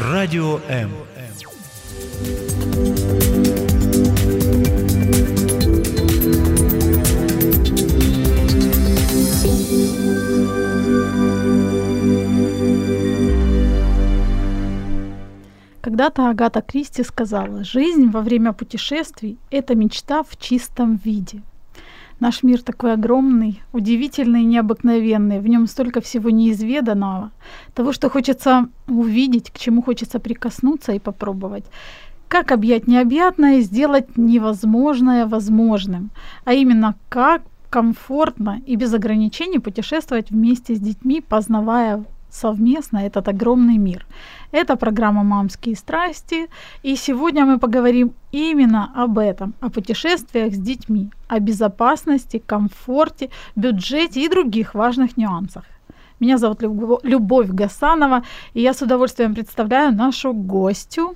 Радио М. Когда-то Агата Кристи сказала, жизнь во время путешествий – это мечта в чистом виде. Наш мир такой огромный, удивительный необыкновенный. В нем столько всего неизведанного, того, что хочется увидеть, к чему хочется прикоснуться и попробовать. Как объять необъятное и сделать невозможное возможным. А именно, как комфортно и без ограничений путешествовать вместе с детьми, познавая совместно этот огромный мир. Это программа «Мамские страсти», и сегодня мы поговорим именно об этом, о путешествиях с детьми, о безопасности, комфорте, бюджете и других важных нюансах. Меня зовут Любовь Гасанова, и я с удовольствием представляю нашу гостю.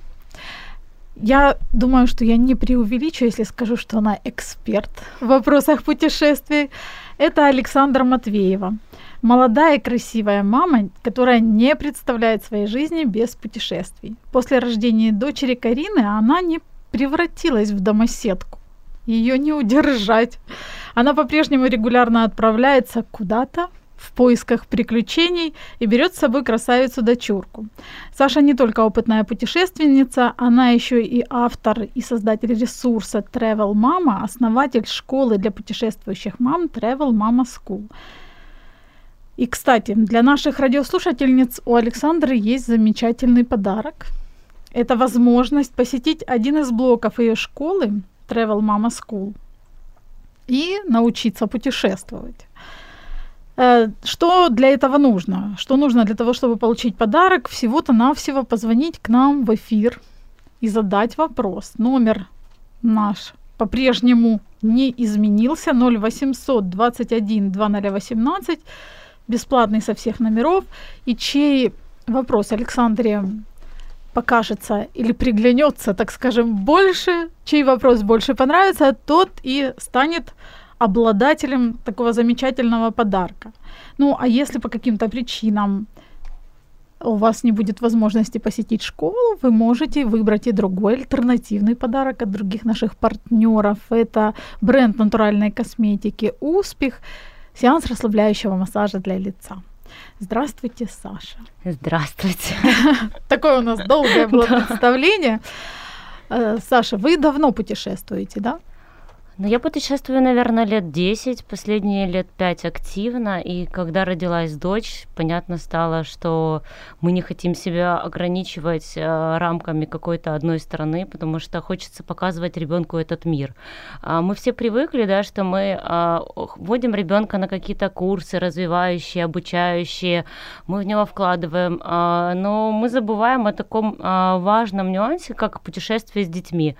Я думаю, что я не преувеличу, если скажу, что она эксперт в вопросах путешествий. Это Александра Матвеева молодая красивая мама, которая не представляет своей жизни без путешествий. После рождения дочери Карины она не превратилась в домоседку. Ее не удержать. Она по-прежнему регулярно отправляется куда-то в поисках приключений и берет с собой красавицу-дочурку. Саша не только опытная путешественница, она еще и автор и создатель ресурса Travel Mama, основатель школы для путешествующих мам Travel Mama School – и, кстати, для наших радиослушательниц у Александры есть замечательный подарок. Это возможность посетить один из блоков ее школы Travel Mama School и научиться путешествовать. Э, что для этого нужно? Что нужно для того, чтобы получить подарок? Всего-то навсего позвонить к нам в эфир и задать вопрос. Номер наш по-прежнему не изменился 0800 21 2018 бесплатный со всех номеров, и чей вопрос Александре покажется или приглянется, так скажем, больше, чей вопрос больше понравится, тот и станет обладателем такого замечательного подарка. Ну, а если по каким-то причинам у вас не будет возможности посетить школу, вы можете выбрать и другой альтернативный подарок от других наших партнеров. Это бренд натуральной косметики «Успех», Сеанс расслабляющего массажа для лица. Здравствуйте, Саша. Здравствуйте. Такое у нас долгое было представление. Э, Саша, вы давно путешествуете, да? Ну, я путешествую, наверное, лет 10, последние лет 5 активно, и когда родилась дочь, понятно стало, что мы не хотим себя ограничивать э, рамками какой-то одной страны, потому что хочется показывать ребенку этот мир. А мы все привыкли, да, что мы э, вводим ребенка на какие-то курсы развивающие, обучающие, мы в него вкладываем, э, но мы забываем о таком э, важном нюансе, как путешествие с детьми.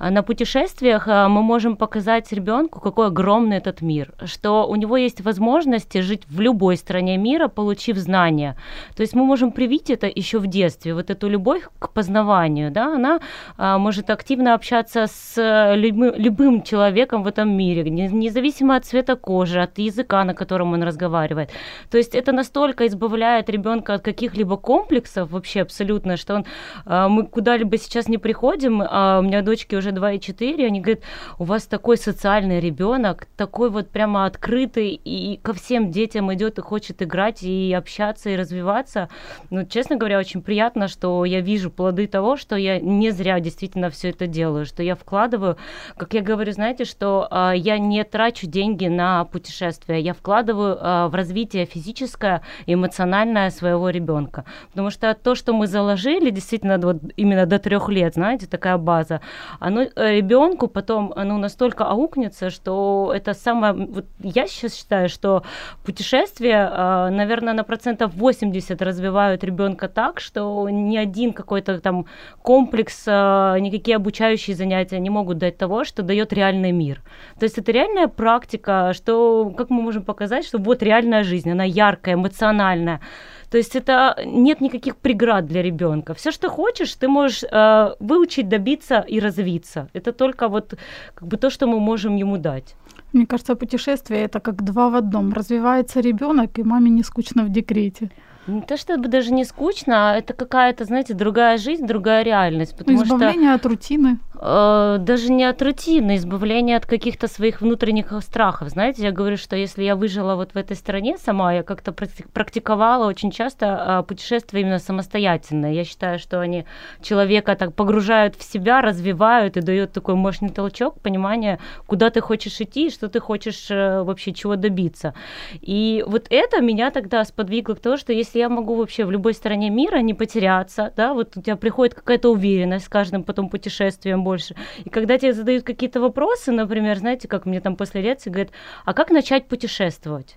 На путешествиях э, мы можем показать показать ребенку, какой огромный этот мир, что у него есть возможности жить в любой стране мира, получив знания. То есть мы можем привить это еще в детстве, вот эту любовь к познаванию, да, она а, может активно общаться с любым, любым человеком в этом мире, независимо от цвета кожи, от языка, на котором он разговаривает. То есть это настолько избавляет ребенка от каких-либо комплексов вообще абсолютно, что он, а, мы куда-либо сейчас не приходим, а у меня дочки уже 2 и 4, они говорят, у вас такой такой социальный ребенок, такой вот прямо открытый и ко всем детям идет и хочет играть и общаться и развиваться. Ну, честно говоря, очень приятно, что я вижу плоды того, что я не зря действительно все это делаю, что я вкладываю, как я говорю, знаете, что э, я не трачу деньги на путешествия, я вкладываю э, в развитие физическое эмоциональное своего ребенка, потому что то, что мы заложили, действительно вот именно до трех лет, знаете, такая база, оно э, ребенку потом, ну настолько настолько аукнется, что это самое... Вот я сейчас считаю, что путешествия, а, наверное, на процентов 80 развивают ребенка так, что ни один какой-то там комплекс, а, никакие обучающие занятия не могут дать того, что дает реальный мир. То есть это реальная практика, что, как мы можем показать, что вот реальная жизнь, она яркая, эмоциональная. То есть это нет никаких преград для ребенка. Все, что хочешь, ты можешь э, выучить, добиться и развиться. Это только вот как бы то, что мы можем ему дать. Мне кажется, путешествие это как два в одном. Развивается ребенок, и маме не скучно в декрете. Не то чтобы даже не скучно, а это какая-то, знаете, другая жизнь, другая реальность. Потому избавление что, от рутины. Э, даже не от рутины, избавление от каких-то своих внутренних страхов. Знаете, я говорю, что если я выжила вот в этой стране сама, я как-то практиковала очень часто э, путешествия именно самостоятельно. Я считаю, что они человека так погружают в себя, развивают и дают такой мощный толчок, понимание, куда ты хочешь идти, что ты хочешь э, вообще чего добиться. И вот это меня тогда сподвигло к тому, что если я могу вообще в любой стране мира не потеряться, да, вот у тебя приходит какая-то уверенность с каждым потом путешествием больше. И когда тебе задают какие-то вопросы, например, знаете, как мне там после лекции говорят, а как начать путешествовать?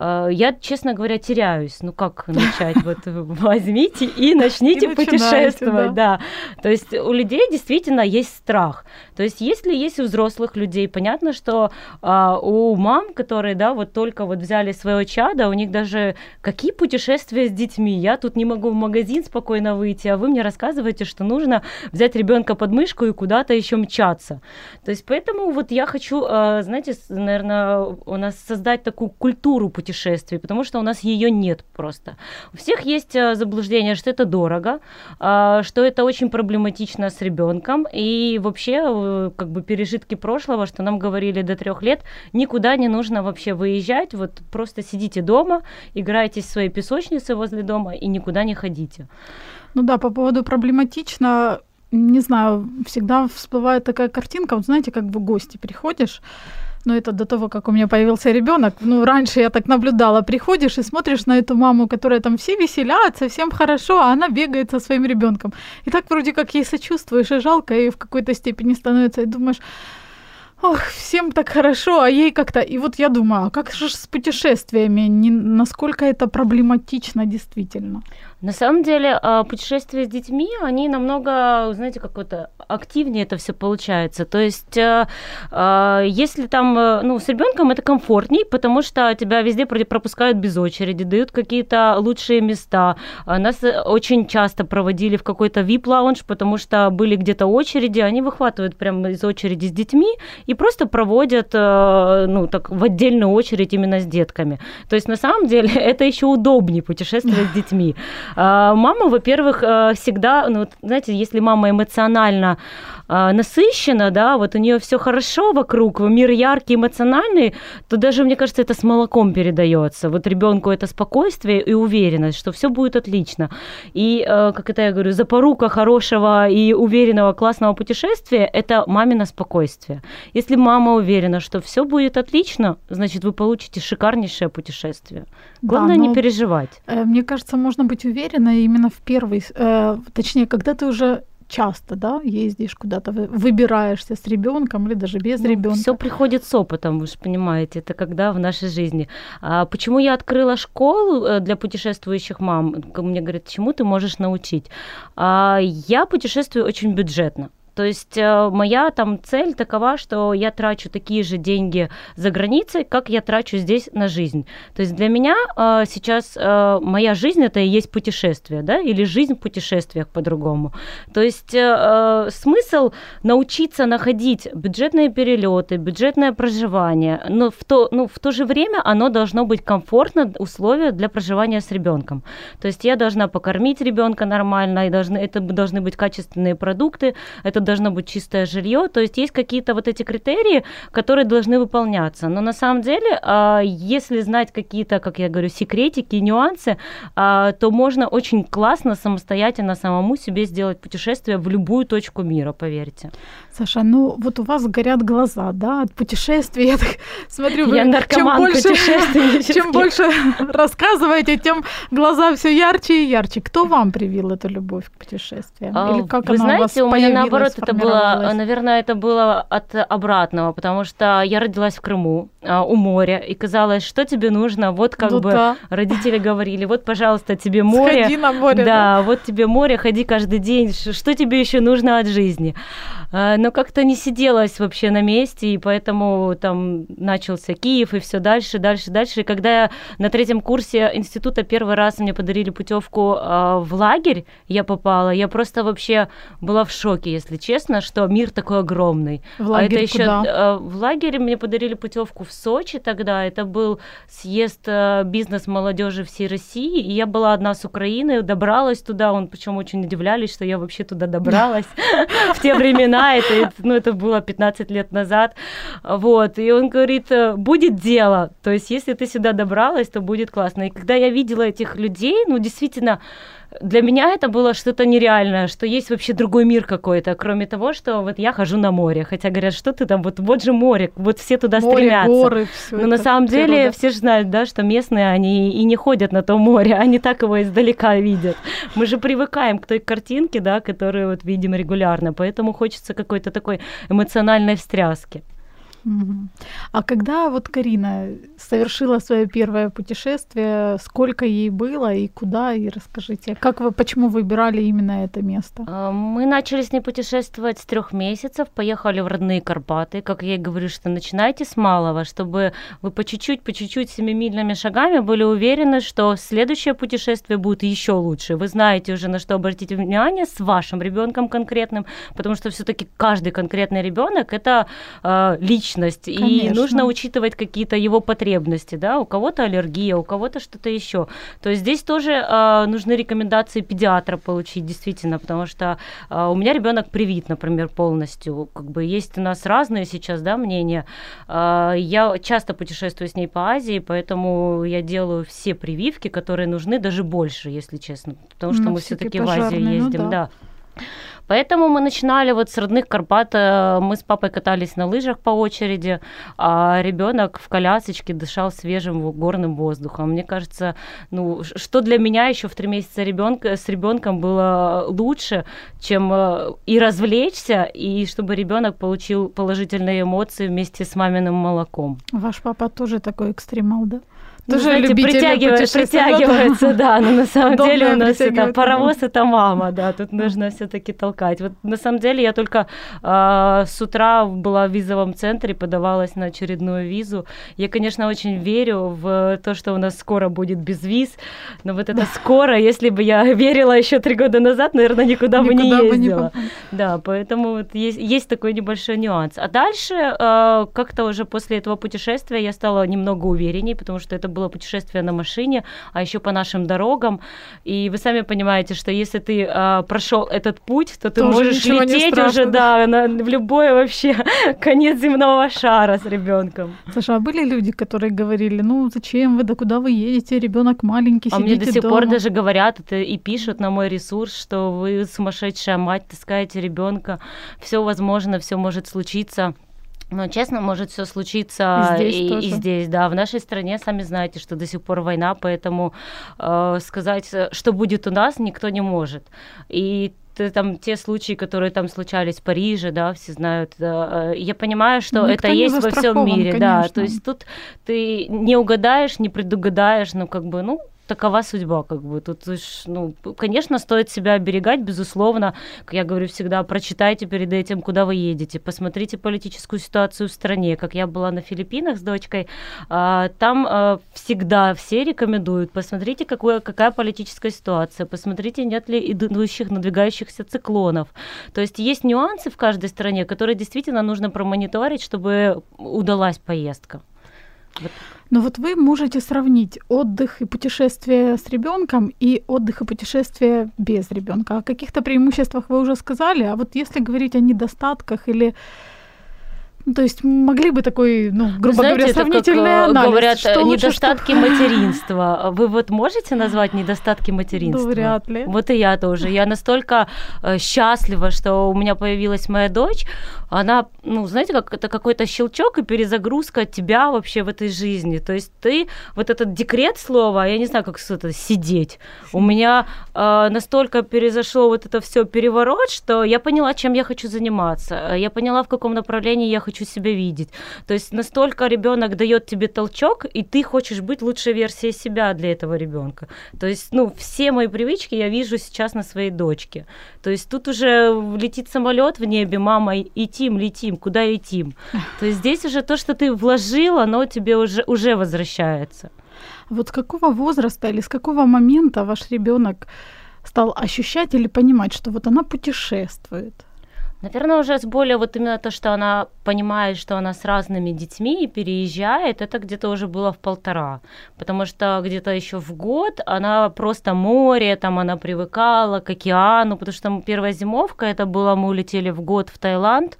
А, я, честно говоря, теряюсь. Ну как начать? Вот возьмите и начните и путешествовать, да. да. То есть у людей действительно есть страх. То есть если есть у взрослых людей, понятно, что а, у мам, которые, да, вот только вот взяли своего чада, у них даже какие путешествия с детьми? Я тут не могу в магазин спокойно выйти, а вы мне рассказываете, что нужно взять ребенка под мышку и куда-то еще мчаться. То есть поэтому вот я хочу, а, знаете, наверное, у нас создать такую культуру путешествия путешествий, потому что у нас ее нет просто. У всех есть э, заблуждение, что это дорого, а, что это очень проблематично с ребенком, и вообще э, как бы пережитки прошлого, что нам говорили до трех лет, никуда не нужно вообще выезжать, вот просто сидите дома, играйте в свои песочницы возле дома и никуда не ходите. Ну да, по поводу проблематично, не знаю, всегда всплывает такая картинка, вот знаете, как в гости приходишь, ну, это до того, как у меня появился ребенок. Ну, раньше я так наблюдала. Приходишь и смотришь на эту маму, которая там все веселятся, всем хорошо, а она бегает со своим ребенком. И так вроде как ей сочувствуешь, и жалко, и в какой-то степени становится, и думаешь, ох, всем так хорошо, а ей как-то... И вот я думаю, а как же с путешествиями? Не, насколько это проблематично действительно? На самом деле, а, путешествия с детьми, они намного, знаете, как то активнее это все получается. То есть, э, а, если там, э, ну, с ребенком это комфортней, потому что тебя везде пропускают без очереди, дают какие-то лучшие места. А нас э, очень часто проводили в какой-то VIP-лаунж, потому что были где-то очереди, они выхватывают прямо из очереди с детьми и просто проводят, ну, так, в отдельную очередь именно с детками. То есть, на самом деле, это еще удобнее путешествовать с детьми. А, мама, во-первых, э, всегда, ну, знаете, если мама эмоционально а, насыщена, да, вот у нее все хорошо вокруг, мир яркий, эмоциональный, то даже, мне кажется, это с молоком передается. Вот ребенку это спокойствие и уверенность, что все будет отлично. И, э, как это я говорю, запорука хорошего и уверенного классного путешествия – это мамино спокойствие. Если мама уверена, что все будет отлично, значит, вы получите шикарнейшее путешествие. Главное да, не переживать. Э, мне кажется, можно быть уверенной именно в первый, э, точнее, когда ты уже часто, да, ездишь куда-то, выбираешься с ребенком или даже без ну, ребенка. Все приходит с опытом, вы же понимаете, это когда в нашей жизни. А почему я открыла школу э, для путешествующих мам? Мне говорят, чему ты можешь научить? А я путешествую очень бюджетно. То есть э, моя там цель такова, что я трачу такие же деньги за границей, как я трачу здесь на жизнь. То есть для меня э, сейчас э, моя жизнь это и есть путешествие, да, или жизнь в путешествиях по-другому. То есть смысл научиться находить бюджетные перелеты, бюджетное проживание, но в то, ну, в то же время оно должно быть комфортно условия для проживания с ребенком. То есть я должна покормить ребенка нормально, и должны, это должны быть качественные продукты, это должно быть чистое жилье. То есть есть какие-то вот эти критерии, которые должны выполняться. Но на самом деле, а, если знать какие-то, как я говорю, секретики, нюансы, а, то можно очень классно самостоятельно самому себе сделать путешествие в любую точку мира, поверьте. Саша, ну вот у вас горят глаза, да, от путешествий. Я так смотрю, вы, я чем больше, чем больше рассказываете, тем глаза все ярче и ярче. Кто вам привил эту любовь к путешествиям? А, Или как вы она знаете, у, вас у меня наоборот это было, наверное, это было от обратного, потому что я родилась в Крыму, а, у моря, и казалось, что тебе нужно, вот как ну, бы да. родители говорили, вот, пожалуйста, тебе море. Сходи на море. Да, да, вот тебе море, ходи каждый день, что тебе еще нужно от жизни? А, но как-то не сиделась вообще на месте, и поэтому там начался Киев и все дальше, дальше, дальше. И когда я на третьем курсе института первый раз мне подарили путевку э, в лагерь, я попала, я просто вообще была в шоке, если честно, что мир такой огромный. В лагерь а это еще куда? в лагере мне подарили путевку в Сочи тогда. Это был съезд э, бизнес молодежи всей России, и я была одна с Украины, добралась туда. Он причем очень удивлялись, что я вообще туда добралась в те времена. Это, ну, это было 15 лет назад. Вот. И он говорит, «Э, будет дело. То есть, если ты сюда добралась, то будет классно. И когда я видела этих людей, ну, действительно, для меня это было что-то нереальное, что есть вообще другой мир какой-то, кроме того, что вот я хожу на море, хотя говорят, что ты там, вот, вот же море, вот все туда Море, стремятся. горы, всё Но на самом деле природа. все же знают, да, что местные, они и не ходят на то море, они так его издалека видят. Мы же привыкаем к той картинке, да, которую вот видим регулярно, поэтому хочется какой-то такой эмоциональной встряски. А когда вот Карина совершила свое первое путешествие, сколько ей было и куда, и расскажите, как вы, почему выбирали именно это место? А, Мы начали с ней путешествовать с трех месяцев, поехали в родные Карпаты. Как я и говорю, что начинайте с малого, чтобы вы по чуть-чуть, по чуть-чуть семимильными шагами были уверены, что следующее путешествие будет еще лучше. Вы знаете уже, на что обратить внимание с вашим ребенком конкретным, потому что все-таки каждый конкретный ребенок это э, личность, и Конечно. нужно учитывать какие-то его потребности, да, у кого-то аллергия, у кого-то что-то еще. То есть здесь тоже э, нужны рекомендации педиатра получить, действительно, потому что э, у меня ребенок привит, например, полностью. Как бы есть у нас разные сейчас, да, мнения. Э, я часто путешествую с ней по Азии, поэтому я делаю все прививки, которые нужны, даже больше, если честно, потому что Ну, мы все-таки в Азию ну ездим, да. да. Поэтому мы начинали вот с родных Карпат. э, Мы с папой катались на лыжах по очереди, а ребенок в колясочке дышал свежим горным воздухом. Мне кажется, ну, что для меня еще в три месяца ребенка, с ребенком было лучше, чем э, и развлечься, и чтобы ребенок получил положительные эмоции вместе с маминым молоком. Ваш папа тоже такой экстремал, да? Ну, Тоже знаете, любитель притягивает- притягивается, да, но на самом деле у нас это паровоз это мама, да, тут нужно все-таки толкать. Вот на самом деле я только а, с утра была в визовом центре, подавалась на очередную визу. Я, конечно, очень верю в то, что у нас скоро будет без виз, но вот это скоро, если бы я верила еще три года назад, наверное, никуда, бы не Никуда бы не ездила. попала. Да, поэтому вот есть, есть такой небольшой нюанс. А дальше э, как-то уже после этого путешествия я стала немного уверенней, потому что это было путешествие на машине, а еще по нашим дорогам. И вы сами понимаете, что если ты э, прошел этот путь, то ты То уже можешь лететь уже, да, на, в любой вообще конец земного шара с ребенком. Саша, а были люди, которые говорили, ну зачем вы, да куда вы едете, ребенок маленький, А мне сидите до сих дома. пор даже говорят это и пишут на мой ресурс, что вы сумасшедшая мать, таскаете ребенка, все возможно, все может случиться. Но честно, может все случиться И здесь и, тоже. и здесь, да. В нашей стране, сами знаете, что до сих пор война, поэтому э, сказать, э, что будет у нас, никто не может. И там те случаи, которые там случались в Париже, да, все знают. э, э, Я понимаю, что Никто это есть во всем мире, да. конечно. То есть тут ты не угадаешь, не предугадаешь, ну как бы, ну такова судьба, как бы. Тут, уж, ну, конечно, стоит себя оберегать, безусловно. Как я говорю всегда, прочитайте перед этим, куда вы едете, посмотрите политическую ситуацию в стране. Как я была на Филиппинах с дочкой, а, там а, всегда все рекомендуют, посмотрите, какое, какая политическая ситуация, посмотрите, нет ли идущих, надвигающихся циклонов. То есть есть нюансы в каждой стране, которые действительно нужно промониторить, чтобы удалась поездка. Но вот вы можете сравнить отдых и путешествие с ребенком и отдых и путешествие без ребенка. О каких-то преимуществах вы уже сказали, а вот если говорить о недостатках или ну, то есть могли бы такой, ну, грубо Знаете, говоря, это как, сравнительный э, анализ. говорят, что э, лучше, недостатки что... материнства. Вы вот можете назвать недостатки материнства? Ну, вряд ли. Вот и я тоже. Я настолько э, счастлива, что у меня появилась моя дочь. Она, ну, знаете, как это какой-то щелчок и перезагрузка тебя вообще в этой жизни. То есть ты, вот этот декрет слова, я не знаю, как это сидеть. У меня э, настолько перезашло вот это все переворот, что я поняла, чем я хочу заниматься. Я поняла, в каком направлении я хочу себя видеть. То есть настолько ребенок дает тебе толчок, и ты хочешь быть лучшей версией себя для этого ребенка. То есть, ну, все мои привычки я вижу сейчас на своей дочке. То есть тут уже летит самолет в небе, мама, летим, летим, куда летим. То есть здесь уже то, что ты вложил, оно тебе уже, уже возвращается. Вот с какого возраста или с какого момента ваш ребенок стал ощущать или понимать, что вот она путешествует? Наверное, уже с более вот именно то, что она понимает, что она с разными детьми и переезжает, это где-то уже было в полтора. Потому что где-то еще в год она просто море, там она привыкала к океану, потому что первая зимовка, это было, мы улетели в год в Таиланд,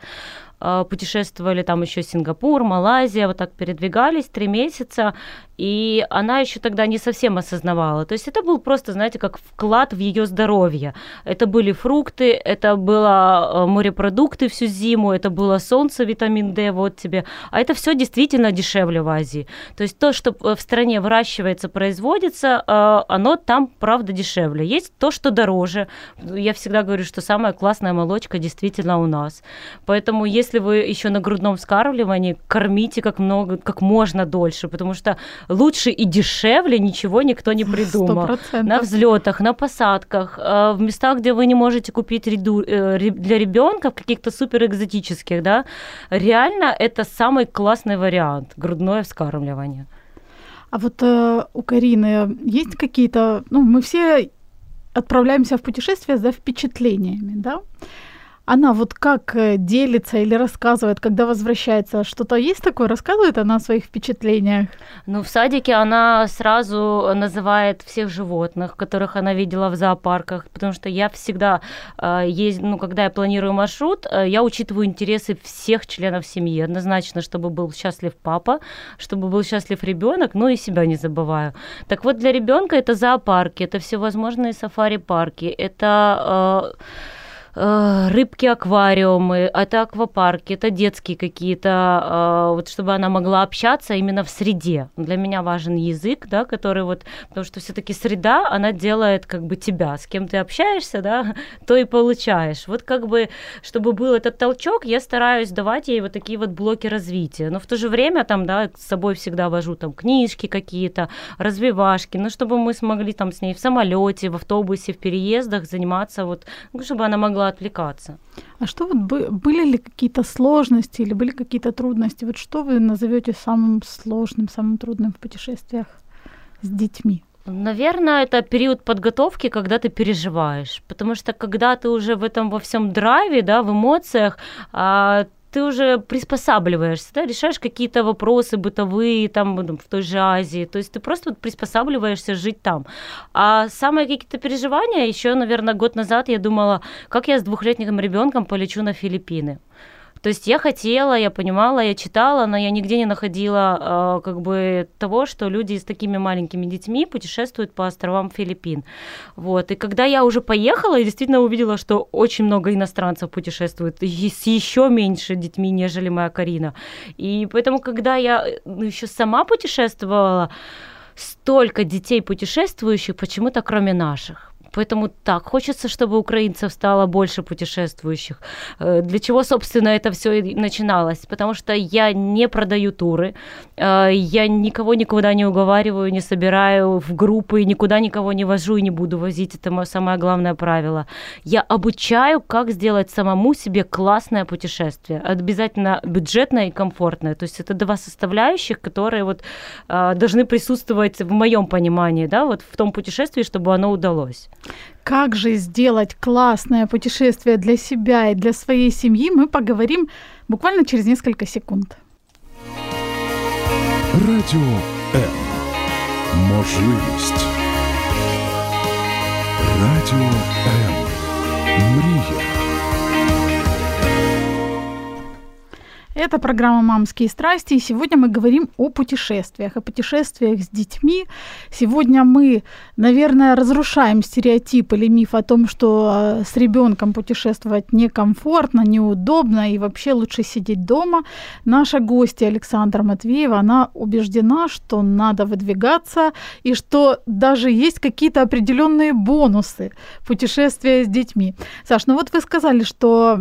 путешествовали там еще Сингапур, Малайзия, вот так передвигались три месяца, и она еще тогда не совсем осознавала. То есть это был просто, знаете, как вклад в ее здоровье. Это были фрукты, это было э, морепродукты всю зиму, это было солнце, витамин D, вот тебе. А это все действительно дешевле в Азии. То есть то, что в стране выращивается, производится, э, оно там, правда, дешевле. Есть то, что дороже. Я всегда говорю, что самая классная молочка действительно у нас. Поэтому если вы еще на грудном вскармливании, кормите как много, как можно дольше, потому что лучше и дешевле ничего никто не придумал. 100%. На взлетах, на посадках, э, в местах, где вы не можете купить э, для ребенка, в каких-то супер экзотических, да, реально это самый классный вариант грудное вскармливание. А вот э, у Карины есть какие-то, ну, мы все отправляемся в путешествие за впечатлениями, да? Она вот как э, делится или рассказывает, когда возвращается? Что-то есть такое? Рассказывает она о своих впечатлениях? Ну, в садике она сразу называет всех животных, которых она видела в зоопарках, потому что я всегда, э, ну, когда я планирую маршрут, э, я учитываю интересы всех членов семьи. Однозначно, чтобы был счастлив папа, чтобы был счастлив ребенок, ну и себя не забываю. Так вот, для ребенка это зоопарки, это всевозможные сафари-парки, это... Э, Э, рыбки аквариумы, это аквапарки, это детские какие-то, э, вот чтобы она могла общаться именно в среде. Для меня важен язык, да, который вот, потому что все-таки среда, она делает как бы тебя, с кем ты общаешься, да, то и получаешь. Вот как бы, чтобы был этот толчок, я стараюсь давать ей вот такие вот блоки развития. Но в то же время там, да, с собой всегда вожу там книжки какие-то, развивашки, ну, чтобы мы смогли там с ней в самолете, в автобусе, в переездах заниматься, вот, ну, чтобы она могла могла отвлекаться. А что вот были ли какие-то сложности или были какие-то трудности? Вот что вы назовете самым сложным, самым трудным в путешествиях с детьми? Наверное, это период подготовки, когда ты переживаешь, потому что когда ты уже в этом во всем драйве, да, в эмоциях, а, ты уже приспосабливаешься, да, решаешь какие-то вопросы бытовые там в той же Азии, то есть ты просто вот приспосабливаешься жить там. А самые какие-то переживания, еще, наверное, год назад я думала, как я с двухлетним ребенком полечу на Филиппины. То есть я хотела, я понимала, я читала, но я нигде не находила э, как бы того, что люди с такими маленькими детьми путешествуют по островам Филиппин. Вот. И когда я уже поехала, я действительно увидела, что очень много иностранцев путешествуют и с еще меньше детьми, нежели моя Карина. И поэтому, когда я ну, еще сама путешествовала, столько детей путешествующих почему-то кроме наших. Поэтому так, хочется, чтобы украинцев стало больше путешествующих. Э, для чего, собственно, это все и начиналось? Потому что я не продаю туры, э, я никого никуда не уговариваю, не собираю в группы, никуда никого не вожу и не буду возить. Это мое самое главное правило. Я обучаю, как сделать самому себе классное путешествие. Обязательно бюджетное и комфортное. То есть это два составляющих, которые вот э, должны присутствовать в моем понимании, да, вот в том путешествии, чтобы оно удалось. Как же сделать классное путешествие для себя и для своей семьи, мы поговорим буквально через несколько секунд. Радіо М. Можливість. Радіо М. Мрія. Это программа «Мамские страсти», и сегодня мы говорим о путешествиях, о путешествиях с детьми. Сегодня мы, наверное, разрушаем стереотип или миф о том, что э, с ребенком путешествовать некомфортно, неудобно и вообще лучше сидеть дома. Наша гостья Александра Матвеева, она убеждена, что надо выдвигаться и что даже есть какие-то определенные бонусы путешествия с детьми. Саш, ну вот вы сказали, что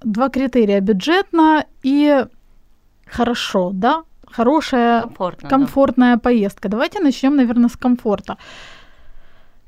два критерия бюджетно и хорошо, да? Хорошая, Комфортно, комфортная да. поездка. Давайте начнем, наверное, с комфорта.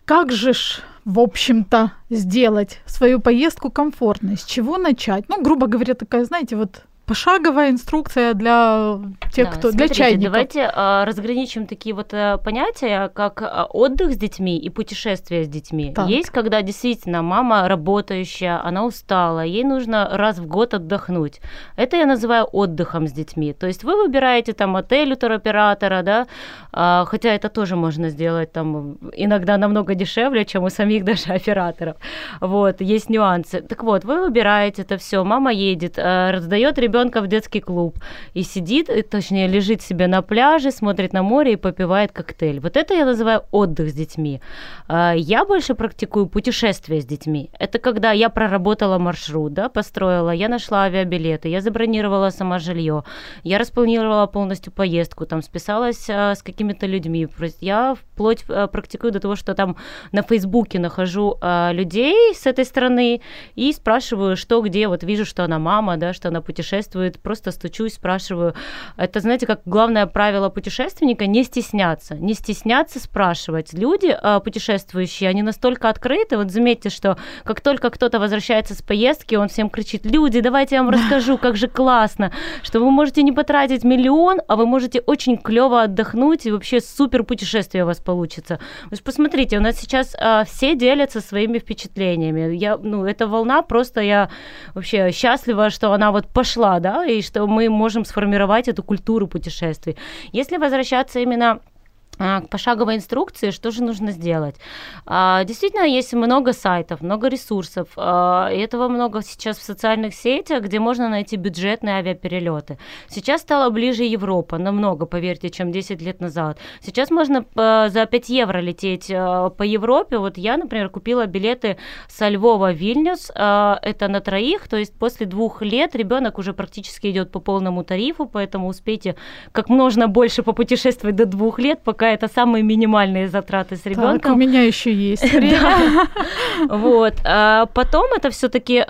Как же ж, в общем-то, сделать свою поездку комфортной? С чего начать? Ну, грубо говоря, такая, знаете, вот пошаговая инструкция для тех, Да, кто для смотрите, чайников. Давайте а, разграничим такие вот а, понятия, как а, отдых с детьми и путешествие с детьми. Так. Есть, когда действительно мама работающая, она устала, ей нужно раз в год отдохнуть. Это я называю отдыхом с детьми. То есть вы выбираете там отель у туроператора, да, а, хотя это тоже можно сделать там иногда намного дешевле, чем у самих даже операторов. Вот, есть нюансы. Так вот, вы выбираете это все, мама едет, а, раздает ребенка в детский клуб и сидит, точнее, лежит себе на пляже, смотрит на море и попивает коктейль. Вот это я называю отдых с детьми. А, Я больше практикую путешествия с детьми. Это когда я проработала маршрут, да, построила, я нашла авиабилеты, я забронировала сама жилье, я распланировала полностью поездку, там списалась а, с какими-то людьми. Я вплоть а, практикую до того, что там на Фейсбуке нахожу людей с этой страны и спрашиваю, что где. Вот вижу, что она мама, да, что она путешествует, просто стучусь, спрашиваю. Это, знаете, как главное правило путешественника не стесняться, не стесняться спрашивать. Люди а, путешествующие, они настолько открыты. Вот заметьте, что как только кто-то возвращается с поездки, он всем кричит: "Люди, давайте я вам расскажу, как же классно, что вы можете не потратить миллион, а вы можете очень клево отдохнуть и вообще супер путешествие у вас получится". То есть посмотрите, у нас сейчас а, все делятся своими впечатлениями. Я, ну, эта волна просто я вообще счастлива, что она вот пошла, да, и что мы можем сформировать эту культуру путешествий. Если возвращаться именно пошаговой инструкции, что же нужно сделать? А, Действительно, есть много сайтов, много ресурсов, а, этого много сейчас в социальных сетях, где можно найти бюджетные авиаперелеты. Сейчас стала ближе Европа, намного, поверьте, чем 10 лет назад. Сейчас можно а, за 5 евро лететь а, по Европе. Вот я, например, купила билеты со Львова в Вильнюс, а, это на троих, то есть после двух лет ребенок уже практически идет по полному тарифу, поэтому успейте как можно больше попутешествовать до двух лет, пока это самые минимальные затраты с Так, у ребенком. меня еще есть время. Вот. А потом это все-таки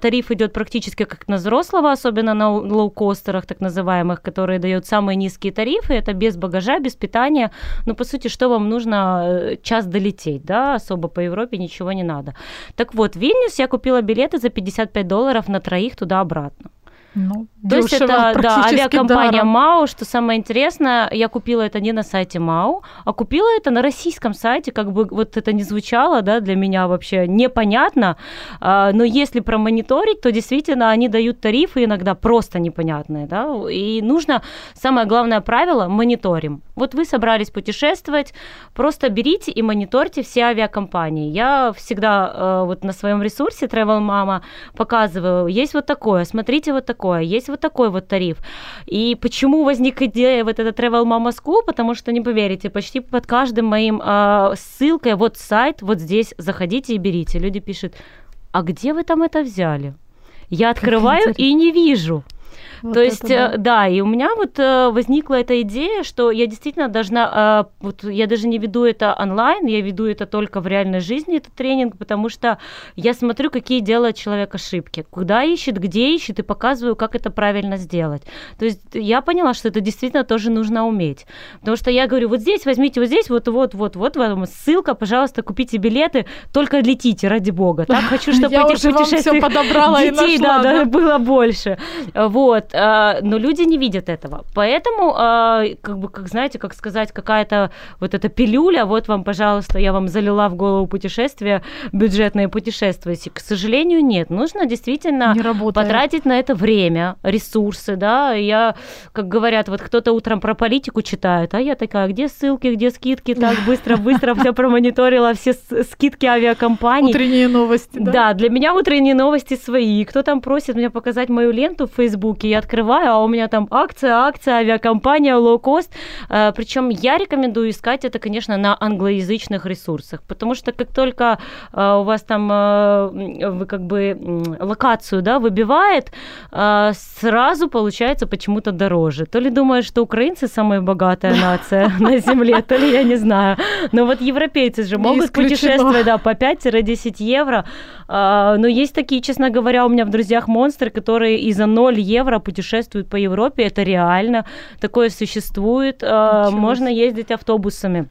тариф идет практически как на взрослого, особенно на лоукостерах так называемых, которые дают самые низкие тарифы. Это без багажа, без питания. Ну, по сути, что вам нужно э, час долететь, да, особо по Европе ничего не надо. Так вот, в Вильнюс я купила билеты за 55 долларов на троих туда-обратно. Ну, То есть это да, авиакомпания даром. МАУ, что самое интересное, я купила это не на сайте МАУ, а купила это на российском сайте, как бы вот это не звучало, да, для меня вообще непонятно, а, но если промониторить, то действительно они дают тарифы иногда просто непонятные, да, и нужно, самое главное правило, мониторим. Вот вы собрались путешествовать, просто берите и мониторьте все авиакомпании. Я всегда э, вот на своем ресурсе Travel Mama показываю, есть вот такое, смотрите вот такое, есть вот такой вот тариф. И почему возник идея вот это Travel Mama School? Потому что, не поверите, почти под каждым моим э, ссылкой, вот сайт, вот здесь, заходите и берите. Люди пишут, а где вы там это взяли? Я открываю и не вижу. Вот То есть, э, да. и у меня вот э, возникла эта идея, что я действительно должна, э, вот я даже не веду это онлайн, я веду это только в реальной жизни, этот тренинг, потому что я смотрю, какие делает человек ошибки, куда ищет, где ищет, и показываю, как это правильно сделать. То есть я поняла, что это действительно тоже нужно уметь. Потому что я говорю, вот здесь возьмите, вот здесь, вот, вот, вот, вот вам ссылка, пожалуйста, купите билеты, только летите, ради бога. Так хочу, чтобы этих путешествий детей, да, да, да. было больше. Вот. А, Но люди не видят этого. Поэтому, а, как бы, как знаете, как сказать, какая-то вот эта пилюля, вот вам, пожалуйста, я вам залила в голову путешествия, бюджетные путешествия. К сожалению, нет. Нужно действительно Не потратить на это время, ресурсы, да. Я, как говорят, вот кто-то утром про политику читает, а я такая, где ссылки, где скидки, так быстро-быстро все промониторила, все скидки авиакомпаний. Утренние новости, да? Да, для меня утренние новости свои. Кто там просит меня показать мою ленту в Фейсбуке, я открываю, а у меня там акция, акция, авиакомпания, лоукост. Причем я рекомендую искать это, конечно, на англоязычных ресурсах, потому что как только э, у вас там э, вы как бы локацию, да, выбивает, э, сразу получается почему-то дороже. То ли думают, что украинцы самая богатая нация на земле, то ли я не знаю. Но вот европейцы же могут путешествовать, да, по 5-10 евро. Но есть такие, честно говоря, у меня в друзьях монстры, которые и за 0 евро путешествуют по Европе. Это реально. Такое существует. Ничего Можно ездить автобусами.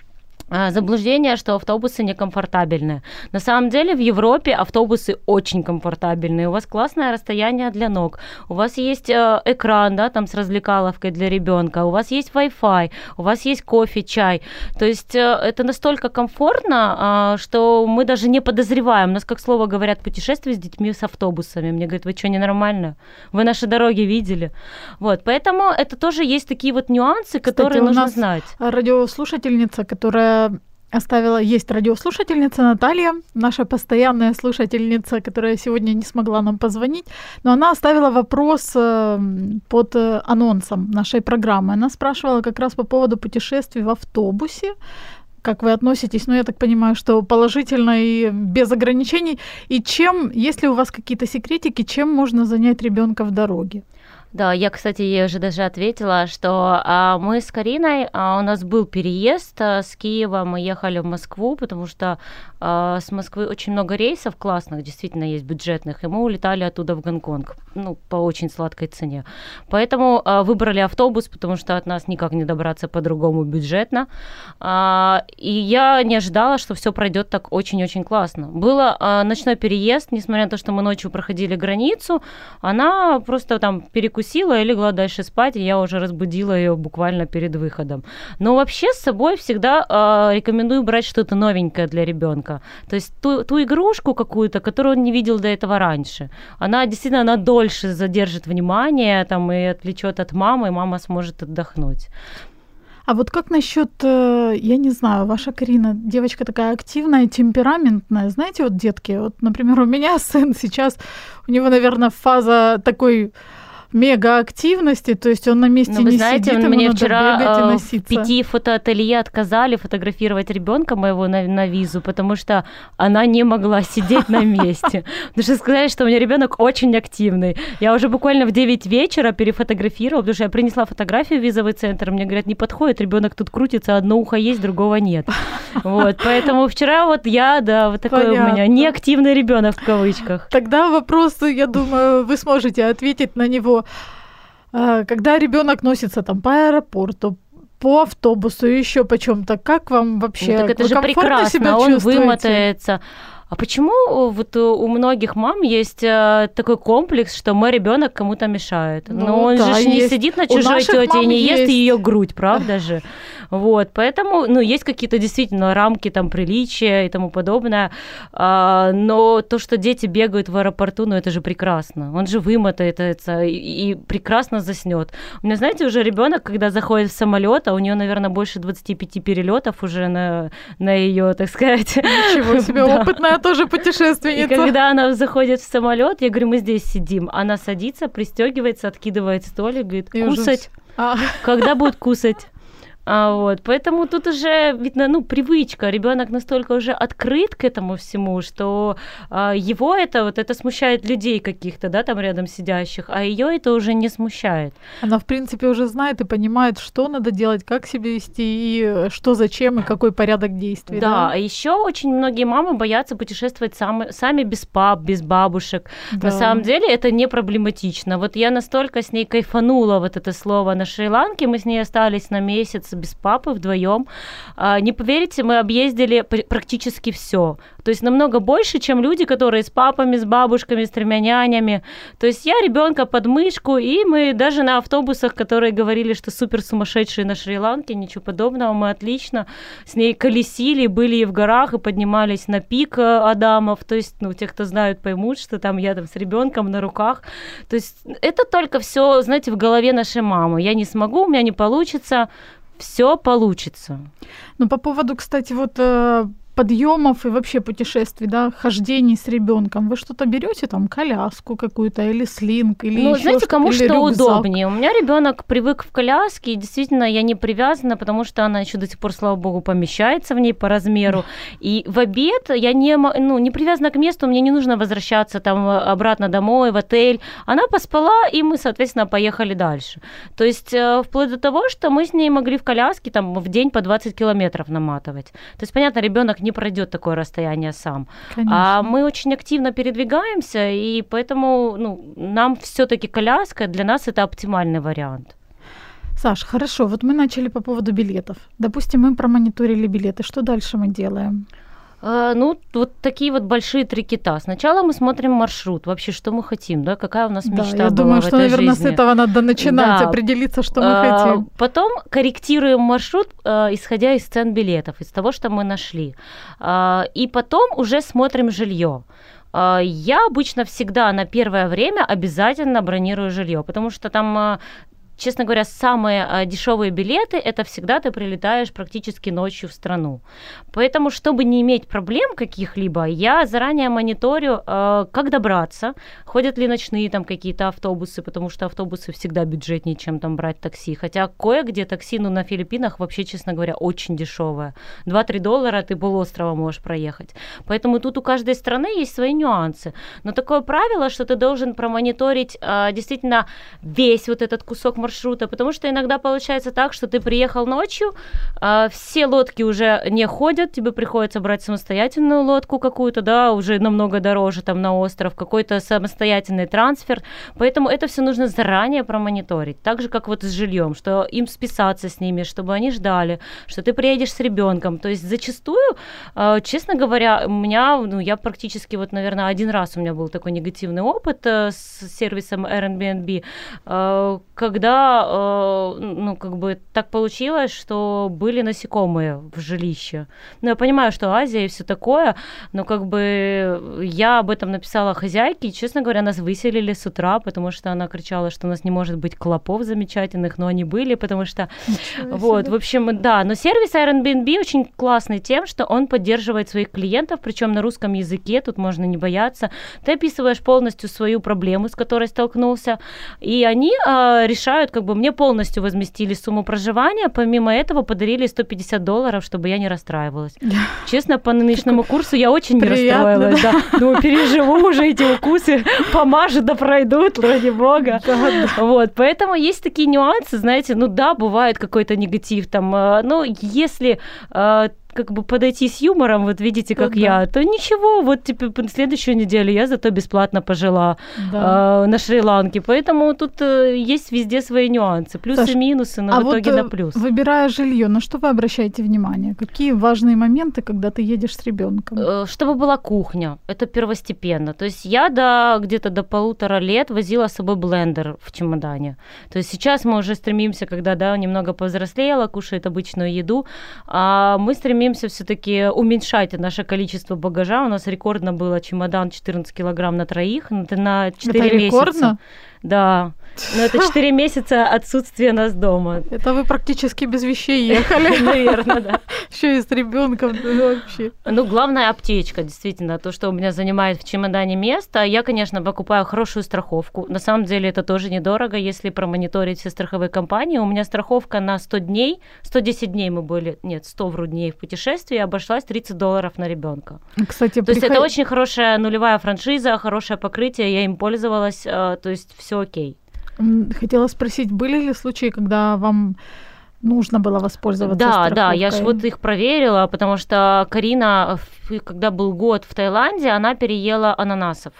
А, заблуждение, что автобусы некомфортабельные. На самом деле в Европе автобусы очень комфортабельные. У вас классное расстояние для ног. У вас есть э, экран, да, там с развлекаловкой для ребенка. У вас есть Wi-Fi. У вас есть кофе, чай. То есть э, это настолько комфортно, э, что мы даже не подозреваем. У нас, как слово говорят, путешествия с детьми с автобусами. Мне говорят, вы что, ненормально? Вы наши дороги видели? Вот, поэтому это тоже есть такие вот нюансы, которые Кстати, нужно знать. Радиослушательница, которая оставила, есть радиослушательница Наталья, наша постоянная слушательница, которая сегодня не смогла нам позвонить, но она оставила вопрос э, под э, анонсом нашей программы. Она спрашивала как раз по поводу путешествий в автобусе, как вы относитесь, ну, я так понимаю, что положительно и без ограничений. И чем, если у вас какие-то секретики, чем можно занять ребенка в дороге? Да, я, кстати, ей уже даже ответила, что а, мы с Кариной, а, у нас был переезд а, с Киева, мы ехали в Москву, потому что а, с Москвы очень много рейсов классных, действительно есть бюджетных, и мы улетали оттуда в Гонконг, ну, по очень сладкой цене. Поэтому а, выбрали автобус, потому что от нас никак не добраться по-другому бюджетно. А, и я не ожидала, что все пройдет так очень-очень классно. Был а, ночной переезд, несмотря на то, что мы ночью проходили границу, она просто там перекусила перекусила и легла дальше спать, и я уже разбудила ее буквально перед выходом. Но вообще с собой всегда э, рекомендую брать что-то новенькое для ребенка. То есть ту, ту игрушку какую-то, которую он не видел до этого раньше. Она действительно, она дольше задержит внимание там, и отвлечет от мамы, и мама сможет отдохнуть. А вот как насчет, э, я не знаю, ваша Карина, девочка такая активная, темпераментная, знаете, вот детки, вот, например, у меня сын сейчас, у него, наверное, фаза такой мега активности, то есть он на месте ну, вы не знаете, сидит, мне вчера э, в носиться. пяти фотоателье отказали фотографировать ребенка моего на, на визу, потому что она не могла сидеть на месте. Потому что сказали, что у меня ребенок очень активный. Я уже буквально в 9 вечера перефотографировала, потому что я принесла фотографию в визовый центр, мне говорят, не подходит, ребенок тут крутится, одно ухо есть, другого нет. Вот, поэтому вчера вот я, да, вот такой у меня Понятно. неактивный ребенок в кавычках. Тогда вопрос, я думаю, вы сможете ответить на него. А, Когда ребенок носится там по аэропорту, по автобусу, еще по чем-то, как вам вообще? Ну, так это Вы же комфортно себя прекрасно, он чувствуете? вымотается. А почему вот у многих мам есть э, такой комплекс, что мой ребенок кому-то мешает? Ну Но он да, же не есть. сидит на чужой тете и не ест есть. ее грудь, правда же? Вот, поэтому, ну, есть какие-то действительно рамки там приличия и тому подобное, А, но то, что дети бегают в аэропорту, ну, это же прекрасно. Он же вымотается и, и прекрасно заснет. У меня, знаете, уже ребенок, когда заходит в самолет, а у нее, наверное, больше 25 перелетов уже на, на ее, так сказать. Ничего себе, Да. опытная тоже И путешественница. когда она заходит в самолет, я говорю, мы здесь сидим. Она садится, пристегивается, откидывает столик, говорит, И уже кусать. А, Когда будет кусать? А, вот, поэтому тут уже, видно, ну, привычка. Ребенок настолько уже открыт к этому всему, что а, его это вот это смущает людей каких-то, да, там рядом сидящих, а ее это уже не смущает. Она, в принципе, уже знает и понимает, что надо делать, как себя вести, и э, что зачем, и какой порядок действий. Да, а еще очень многие мамы боятся путешествовать сами, сами без пап, без бабушек. Да. На самом деле это не проблематично. Вот я настолько с ней кайфанула вот это слово на Шри-Ланке, мы с ней остались на месяц без папы вдвоем. Не поверите, мы объездили пр- практически все. То есть намного больше, чем люди, которые с папами, с бабушками, с тремя нянями. То есть я ребенка под мышку, и мы даже на автобусах, которые говорили, что супер сумасшедшие на Шри-Ланке, ничего подобного, мы отлично с ней колесили, были и в горах, и поднимались на пик э, Адамов. То есть, ну, те, кто знают, поймут, что там я там с ребенком на руках. То есть это только все, знаете, в голове нашей мамы. Я не смогу, у меня не получится. Все получится. Ну, по поводу, кстати, вот э, подъемов и вообще путешествий, да, хождений с ребенком, вы что-то берете там коляску какую-то или слинг или ну, ещё знаете, кому или что рюкзак? удобнее. У меня ребенок привык в коляске, и действительно я не привязана, потому что она еще до сих пор, слава богу, помещается в ней по размеру. И в обед я не, ну, не привязана к месту, мне не нужно возвращаться там э, обратно домой, в отель. Она поспала, и мы, соответственно, поехали дальше. То есть э, вплоть до того, что мы с ней могли в коляске там в день по 20 километров наматывать. То есть, понятно, ребенок не пройдет такое расстояние сам. Конечно. А мы очень активно передвигаемся, и поэтому ну, нам все-таки коляска для нас это оптимальный вариант. Саш, хорошо, вот мы начали по поводу билетов. Допустим, мы промониторили билеты. Что дальше мы делаем? А, ну, вот такие вот большие три кита. Сначала мы смотрим маршрут, вообще, что мы хотим, да, какая у нас Да, мечта я была думаю, в что, этой наверное, жизни. с этого надо начинать, Да. определиться, что мы А, хотим. Потом корректируем маршрут, а, исходя из цен билетов, из того, что мы нашли. А, И потом уже смотрим жилье. Я обычно всегда на первое время обязательно бронирую жилье, потому что там честно говоря, самые а, дешевые билеты это всегда ты прилетаешь практически ночью в страну. Поэтому, чтобы не иметь проблем каких-либо, я заранее мониторю, а, как добраться, ходят ли ночные там какие-то автобусы, потому что автобусы всегда бюджетнее, чем там брать такси. Хотя кое-где такси, ну, на Филиппинах вообще, честно говоря, очень дешевое. 2-3 доллара ты полуострова можешь проехать. Поэтому тут у каждой страны есть свои нюансы. Но такое правило, что ты должен промониторить а, действительно весь вот этот кусок маршрута, потому что иногда получается так, что ты приехал ночью, а, все лодки уже не ходят, тебе приходится брать самостоятельную лодку какую-то, да, уже намного дороже там на остров, какой-то самостоятельный трансфер, поэтому это все нужно заранее промониторить, так же, как вот с жильем, что им списаться с ними, чтобы они ждали, что ты приедешь с ребенком, то есть зачастую, а, честно говоря, у меня, ну, я практически вот, наверное, один раз у меня был такой негативный опыт э, с сервисом Airbnb, э, когда, э, ну, как бы так получилось, что были насекомые в жилище. Ну, я понимаю, что Азия и все такое, но как бы я об этом написала хозяйке, и, честно говоря, нас выселили с утра, потому что она кричала, что у нас не может быть клопов замечательных, но они были, потому что Ничего вот, себе. в общем, да, но сервис Airbnb очень классный тем, что он поддерживает своих клиентов, причем на русском языке, тут можно не бояться. Ты описываешь полностью свою проблему, с которой столкнулся, и они а, решают, как бы мне полностью возместили сумму проживания, помимо этого подарили 150 долларов, чтобы я не расстраивалась. Честно, по нынешнему курсу я очень не расстроилась, да. Ну, переживу уже эти укусы, помажут да пройдут, ради бога. Вот, поэтому есть такие нюансы, знаете, ну да, бывает какой-то негатив там, э, но если э, как бы подойти с юмором, вот видите, Ну как да. я, то ничего, вот типа на следующую неделю я зато бесплатно пожила Да. э, на Шри-Ланке, поэтому тут э, есть везде свои нюансы, плюсы, Саш, минусы, но а в вот итоге э, на плюс. выбирая жилье, на что вы обращаете внимание? Какие важные моменты, когда ты едешь с ребенком? Э, Чтобы была кухня, это первостепенно. То есть я до где-то до полутора лет возила с собой блендер в чемодане. То есть сейчас мы уже стремимся, когда да, немного повзрослела, кушает обычную еду, а мы стремимся все-таки уменьшать наше количество багажа. У нас рекордно было чемодан 14 килограмм на троих на на 4 Это месяца. рекордно? Да. Но это 4 месяца отсутствия нас дома. Это вы практически без вещей ехали. Наверное, да. Еще и с ребенком вообще. Ну, главная аптечка, действительно, то, что у меня занимает в чемодане место. Я, конечно, покупаю хорошую страховку. На самом деле это тоже недорого, если промониторить все страховые компании. У меня страховка на 100 дней, 110 дней мы были, нет, 100 вру дней в путешествии, обошлась 30 долларов на ребенка. Кстати, То есть это очень хорошая нулевая франшиза, хорошее покрытие, я им пользовалась, э, то есть все окей. Хотела спросить, были ли случаи, когда вам нужно было воспользоваться Да, да, я же страховкой? вот их проверила, потому что Карина, когда был год в Таиланде, она переела ананасов.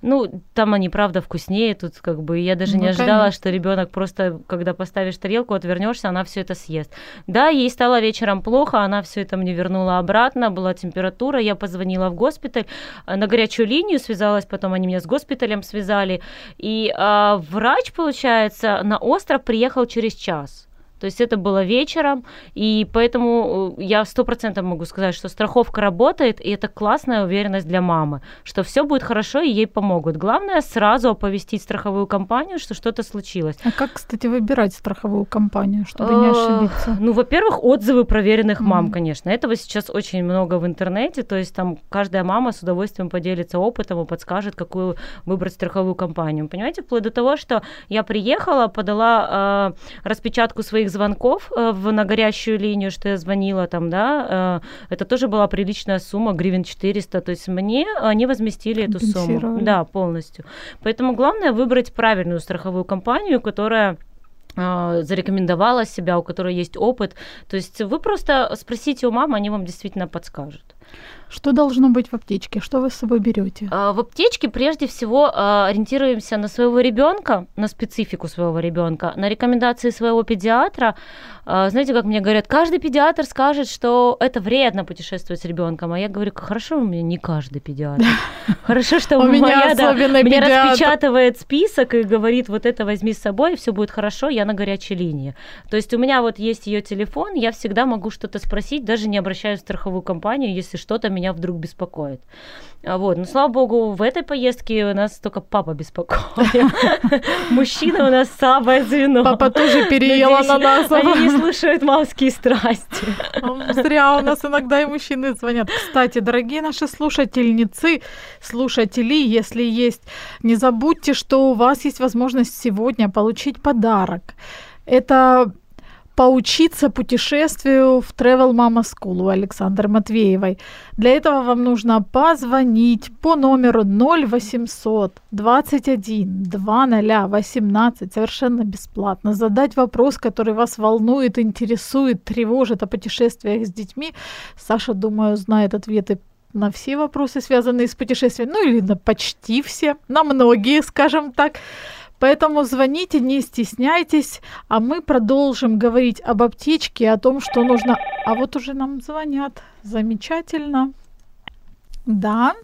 Ну, там они, правда, вкуснее, тут как бы я даже не Ну, ожидала, конечно. что ребенок просто, когда поставишь тарелку, отвернешься, она все это съест. Да, ей стало вечером плохо, она все это мне вернула обратно, была температура, я позвонила в госпиталь, э, на горячую линию связалась, потом они меня с госпиталем связали, и а, врач, получается, на остров приехал через час. То есть это было вечером, и поэтому э, я сто процентов могу сказать, что страховка работает, и это классная уверенность для мамы, что все будет хорошо, и ей помогут. Главное сразу оповестить страховую компанию, что что-то случилось. А как, кстати, выбирать страховую компанию, чтобы не Э, ошибиться? Ну, во-первых, отзывы проверенных мам, конечно. Этого сейчас очень много в интернете. То есть там каждая мама с удовольствием поделится опытом и подскажет, какую выбрать страховую компанию. Понимаете, вплоть до того, что я приехала, подала э, распечатку своих звонков э, в, на горящую линию, что я звонила там, да. Э, это тоже была приличная сумма, гривен 400. То есть мне они возместили эту сумму. Да, полностью. Поэтому главное выбрать правильную страховую компанию, которая а, зарекомендовала себя, у которой есть опыт. То есть вы просто спросите у мамы, они вам действительно подскажут. Что должно быть в аптечке? Что вы с собой берете? А, В аптечке прежде всего а, ориентируемся на своего ребенка, на специфику своего ребенка, на рекомендации своего педиатра. А, Знаете, как мне говорят, каждый педиатр скажет, что это вредно путешествовать с ребенком, а я говорю, хорошо, у меня не каждый педиатр. Хорошо, что У меня мне распечатывает список и говорит, вот это возьми с собой, все будет хорошо, я на горячей линии. То есть у меня вот есть ее телефон, я всегда могу что-то спросить, даже не обращаюсь в страховую компанию, если что-то меня вдруг беспокоит. А Вот, но слава богу, в этой поездке у нас только папа беспокоит. Мужчина у нас слабое звено. Папа тоже переел Надеюсь, ананасов. Они слушают мамские страсти. Зря у нас иногда и мужчины звонят. Кстати, дорогие наши слушательницы, слушатели, если есть, не забудьте, что у вас есть возможность сегодня получить подарок. Это поучиться путешествию в Travel Mama School у Александры Матвеевой. Для этого вам нужно позвонить по номеру 0800 21 2018 совершенно бесплатно, задать вопрос, который вас волнует, интересует, тревожит о путешествиях с детьми. Саша, думаю, знает ответы на все вопросы, связанные с путешествием, ну или на почти все, на многие, скажем так. Поэтому звоните, не стесняйтесь, а мы продолжим говорить об аптечке, о том, что нужно... А вот уже нам звонят. Замечательно. Да.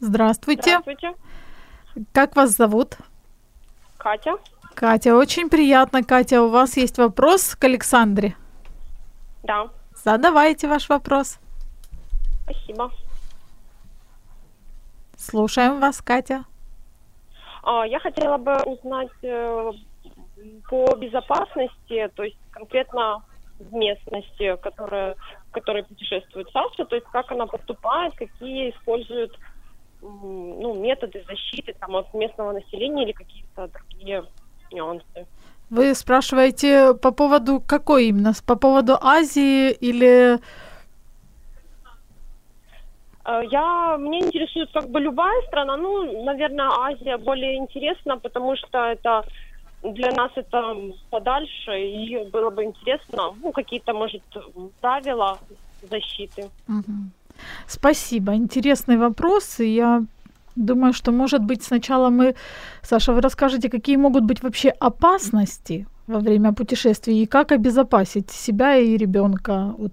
Здравствуйте. Здравствуйте, Как вас зовут? Катя. Катя. Очень приятно, Катя. У вас есть вопрос к Александре? Да, Задавайте ваш вопрос. спасибо. Слушаем вас, Катя. А, Я хотела бы узнать э, по безопасности, то есть конкретно в местности, которая, в которой путешествует Саша, то есть как она поступает, какие используют ну, методы защиты там, от местного населения или какие-то другие нюансы. Вы спрашиваете по поводу какой именно? По поводу Азии или... Э, Я, мне интересует как бы любая страна, ну, наверное, Азия более интересна, потому что это для нас это подальше, и было бы интересно, ну, какие-то, может, правила защиты. Мгм. Спасибо. Интересный вопрос. И я думаю, что, может быть, сначала мы, Саша, вы расскажете, какие могут быть вообще опасности во время путешествий и как обезопасить себя и ребенка от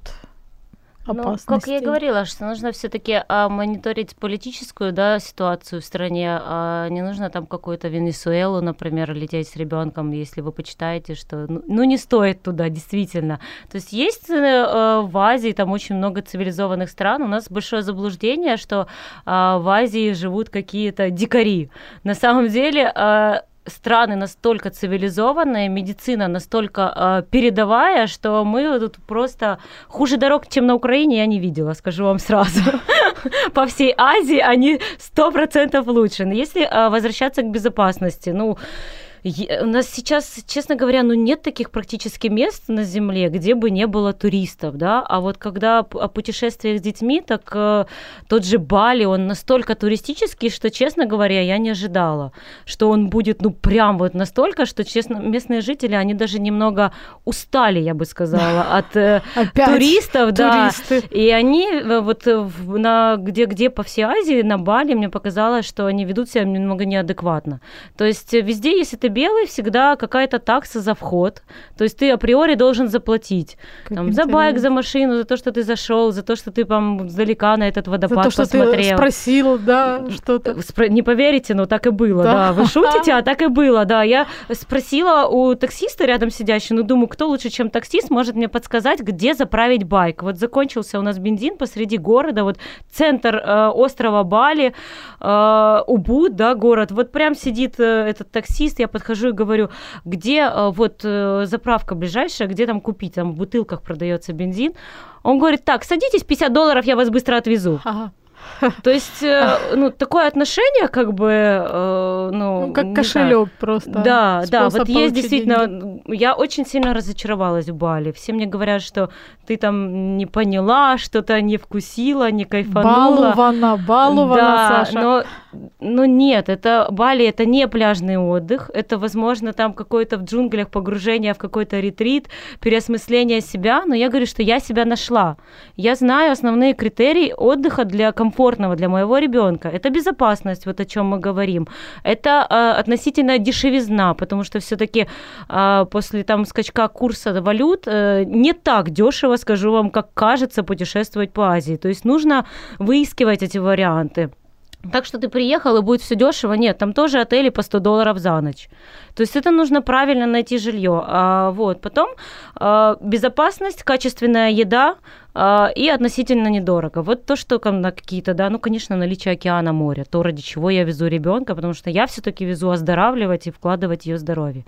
Ну, опасностей. как я и говорила, что нужно все-таки мониторить политическую да, ситуацию в стране. а не нужно там какую-то Венесуэлу, например, лететь с ребенком, если вы почитаете, что ну, ну, не стоит туда, действительно. То есть есть э, в Азии там очень много цивилизованных стран. У нас большое заблуждение, что а, в Азии живут какие-то дикари. На самом деле а, страны настолько цивилизованные, медицина настолько э, передовая, что мы тут просто хуже дорог, чем на Украине, я не видела, скажу вам сразу. По всей Азии они сто процентов лучше. Но если э, возвращаться к безопасности, ну, У нас сейчас, честно говоря, ну нет таких практически мест на Земле, где бы не было туристов, да. А вот когда о путешествиях с детьми, так э, тот же Бали, он настолько туристический, что, честно говоря, я не ожидала, что он будет, ну прям вот настолько, что, честно, местные жители, они даже немного устали, я бы сказала, от э, туристов, да. туристы. И они э, вот э, на где-где по всей Азии, на Бали, мне показалось, что они ведут себя немного неадекватно. То есть э, везде, если ты белый, всегда какая-то такса за вход. То есть ты априори должен заплатить. Как Там, за байк, за машину, за то, что ты зашел, за то, что ты там издалека на этот За водопад то, что ты посмотрел. спросил, да, что-то. Спро- Не поверите, но так и было, Да. да. Вы шутите, а так и было, да. Я спросила у таксиста рядом сидящего, ну, думаю, кто лучше, чем таксист, может мне подсказать, где заправить байк. Вот закончился у нас бензин посреди города, вот центр э, острова Бали, э, Убуд, да, город. Вот прям сидит э, этот таксист, я подхожу и говорю, где э, вот э, заправка ближайшая, где там купить, там в бутылках продается бензин. Он говорит, так, садитесь, 50 долларов, я вас быстро отвезу. Ага. То есть, э, ну, такое отношение, как бы, ну, Ну, как знаю. кошелек просто. Да, да, вот есть действительно, деньги. я очень сильно разочаровалась в Бали. Все мне говорят, что ты там не поняла, что-то не вкусила, не кайфанула. Балована, балована, да, Саша. но Ну нет, это Бали это не пляжный отдых, это, возможно, там какое-то в джунглях погружение в какой-то ретрит, переосмысление себя, но я говорю, что я себя нашла. Я знаю основные критерии отдыха для комфортного для моего ребенка. Это безопасность, вот о чем мы говорим. Это э, относительно дешевизна, потому что все-таки э, после там скачка курса валют э, не так дешево, скажу вам, как кажется путешествовать по Азии. То есть нужно выискивать эти варианты. Так что ты приехал, и будет все дешево. Нет, там тоже отели по 100 долларов за ночь. То есть это нужно правильно найти жилье. А, вот. Потом а, безопасность, качественная еда а, и относительно недорого. Вот то, что на какие-то, да, ну, конечно, наличие океана, моря, то, ради чего я везу ребенка, потому что я все-таки везу оздоравливать и вкладывать ее здоровье.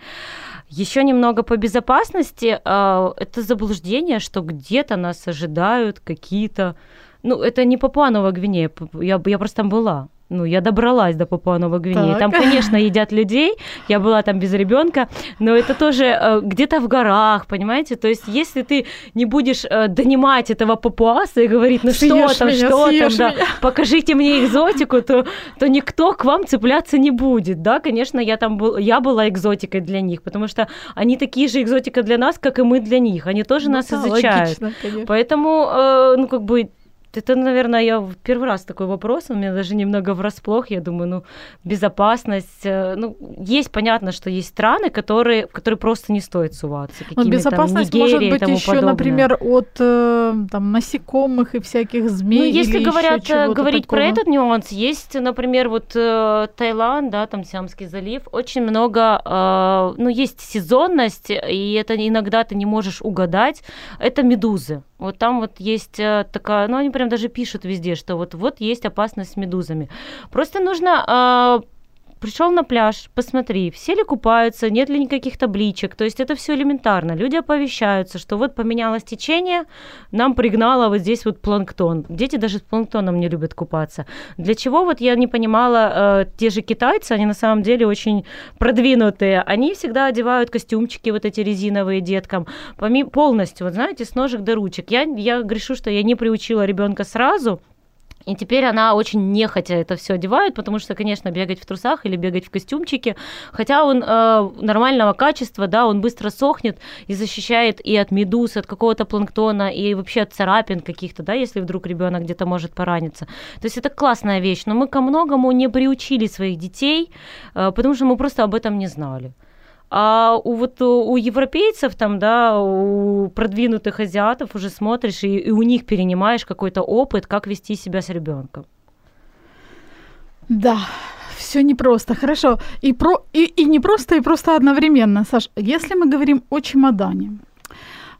Еще немного по безопасности. А, это заблуждение, что где-то нас ожидают какие-то ну, это не Папуанова Гвинея, я, я просто там была. Ну, я добралась до Папуа-Новой Гвинеи. Там, конечно, едят людей. Я была там без ребенка, но это тоже э, где-то в горах, понимаете? То есть, если ты не будешь э, донимать этого папуаса и говорить, ну что там, меня, что там, да, покажите мне экзотику, то, то никто к вам цепляться не будет, да? Конечно, я там был, я была экзотикой для них, потому что они такие же экзотика для нас, как и мы для них. Они тоже ну, нас да, изучают. Логично, Поэтому, э, ну, как бы это, наверное, я первый раз такой вопрос, у меня даже немного врасплох, я думаю, ну, безопасность, э, ну, есть, понятно, что есть страны, которые, в которые просто не стоит суваться. Но безопасность там, может быть еще, подобное. например, от э, там, насекомых и всяких змей. Ну, если говорят, э, говорить такого. про этот нюанс, есть, например, вот Таиланд, да, там Сиамский залив, очень много, ну, есть сезонность, и это иногда ты не можешь угадать, это медузы. Вот там вот есть такая, ну, они прям даже пишут везде, что вот, вот есть опасность с медузами. Просто нужно э, пришел на пляж, посмотри, все ли купаются, нет ли никаких табличек. То есть это все элементарно. Люди оповещаются, что вот поменялось течение, нам пригнало вот здесь вот планктон. Дети даже с планктоном не любят купаться. Для чего вот я не понимала, э, те же китайцы, они на самом деле очень продвинутые. Они всегда одевают костюмчики вот эти резиновые деткам, помимо полностью, вот знаете, с ножек до ручек. Я, я грешу, что я не приучила ребенка сразу, и теперь она очень нехотя это все одевает, потому что, конечно, бегать в трусах или бегать в костюмчике, хотя он э, нормального качества, да, он быстро сохнет и защищает и от медуз, от какого-то планктона, и вообще от царапин каких-то, да, если вдруг ребенок где-то может пораниться. То есть это классная вещь, но мы ко многому не приучили своих детей, э, потому что мы просто об этом не знали. А у вот у европейцев там, да, у продвинутых азиатов уже смотришь и, и у них перенимаешь какой-то опыт, как вести себя с ребенком. Да, все непросто. Хорошо. И, про, и, и не просто, и просто одновременно. Саш, если мы говорим о чемодане,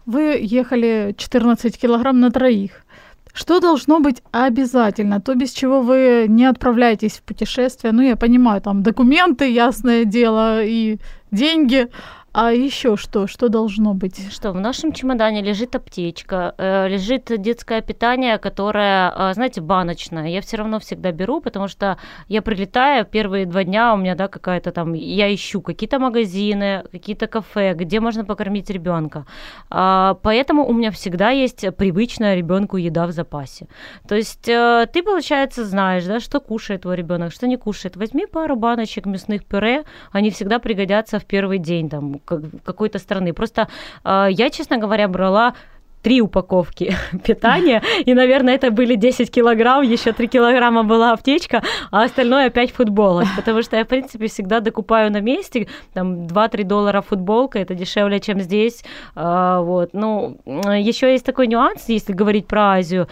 вы ехали 14 килограмм на троих. Что должно быть обязательно? То, без чего вы не отправляетесь в путешествие. Ну, я понимаю, там документы, ясное дело, и деньги. А еще что? Что должно быть? Что в нашем чемодане лежит аптечка, э, лежит детское питание, которое, э, знаете, баночное. Я все равно всегда беру, потому что я прилетаю первые два дня у меня, да, какая-то там, я ищу какие-то магазины, какие-то кафе, где можно покормить ребенка. А, поэтому у меня всегда есть привычная ребенку еда в запасе. То есть э, ты, получается, знаешь, да, что кушает твой ребенок, что не кушает. Возьми пару баночек мясных пюре, они всегда пригодятся в первый день там какой-то страны. Просто э, я, честно говоря, брала три упаковки питания, и, наверное, это были 10 килограмм, еще 3 килограмма была аптечка, а остальное опять футболок, потому что я, в принципе, всегда докупаю на месте, там 2-3 доллара футболка, это дешевле, чем здесь, а, вот, ну, еще есть такой нюанс, если говорить про Азию,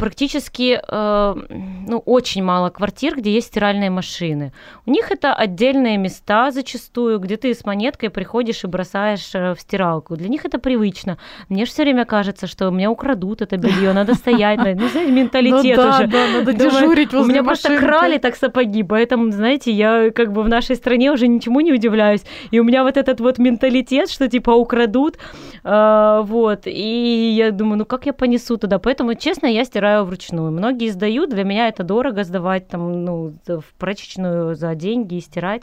практически э, ну, очень мало квартир, где есть стиральные машины. У них это отдельные места зачастую, где ты с монеткой приходишь и бросаешь э, в стиралку. Для них это привычно. Мне же все время кажется, что меня украдут это белье, надо стоять, ну, знаете, менталитет ну, уже. Да, надо дежурить возле У меня просто крали так сапоги, поэтому, знаете, я как бы в нашей стране уже ничему не удивляюсь. И у меня вот этот вот менталитет, что типа украдут, э, вот. И я думаю, ну как я понесу туда? Поэтому, честно, я стираю собираю вручную. Многие сдают, для меня это дорого сдавать там, ну, в прачечную за деньги и стирать.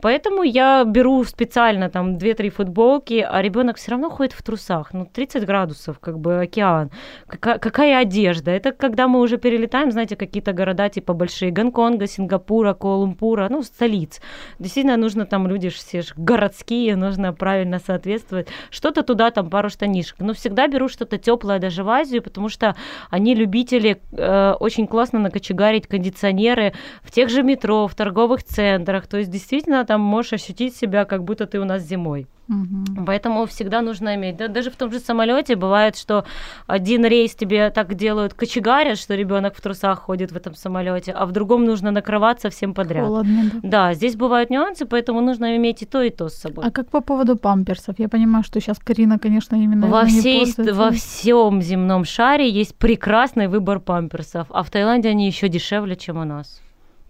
Поэтому я беру специально там 2-3 футболки, а ребенок все равно ходит в трусах. Ну, 30 градусов, как бы океан. Какая, какая одежда? Это когда мы уже перелетаем, знаете, какие-то города типа большие, Гонконга, Сингапура, Куала-Лумпура, ну, столиц. Действительно, нужно там люди все же городские, нужно правильно соответствовать. Что-то туда, там пару штанишек. Но всегда беру что-то теплое даже в Азию, потому что они любители э, очень классно накочегарить кондиционеры в тех же метро, в торговых центрах. То есть действительно там можешь ощутить себя, как будто ты у нас зимой. Угу. Поэтому всегда нужно иметь. Да, даже в том же самолете бывает, что один рейс тебе так делают кочегарят, что ребенок в трусах ходит в этом самолете, а в другом нужно накрываться всем подряд. Холодно, да. да, здесь бывают нюансы, поэтому нужно иметь и то, и то с собой. А как по поводу памперсов? Я понимаю, что сейчас Карина, конечно, именно во всей во всем земном шаре есть прекрасный выбор памперсов, а в Таиланде они еще дешевле, чем у нас.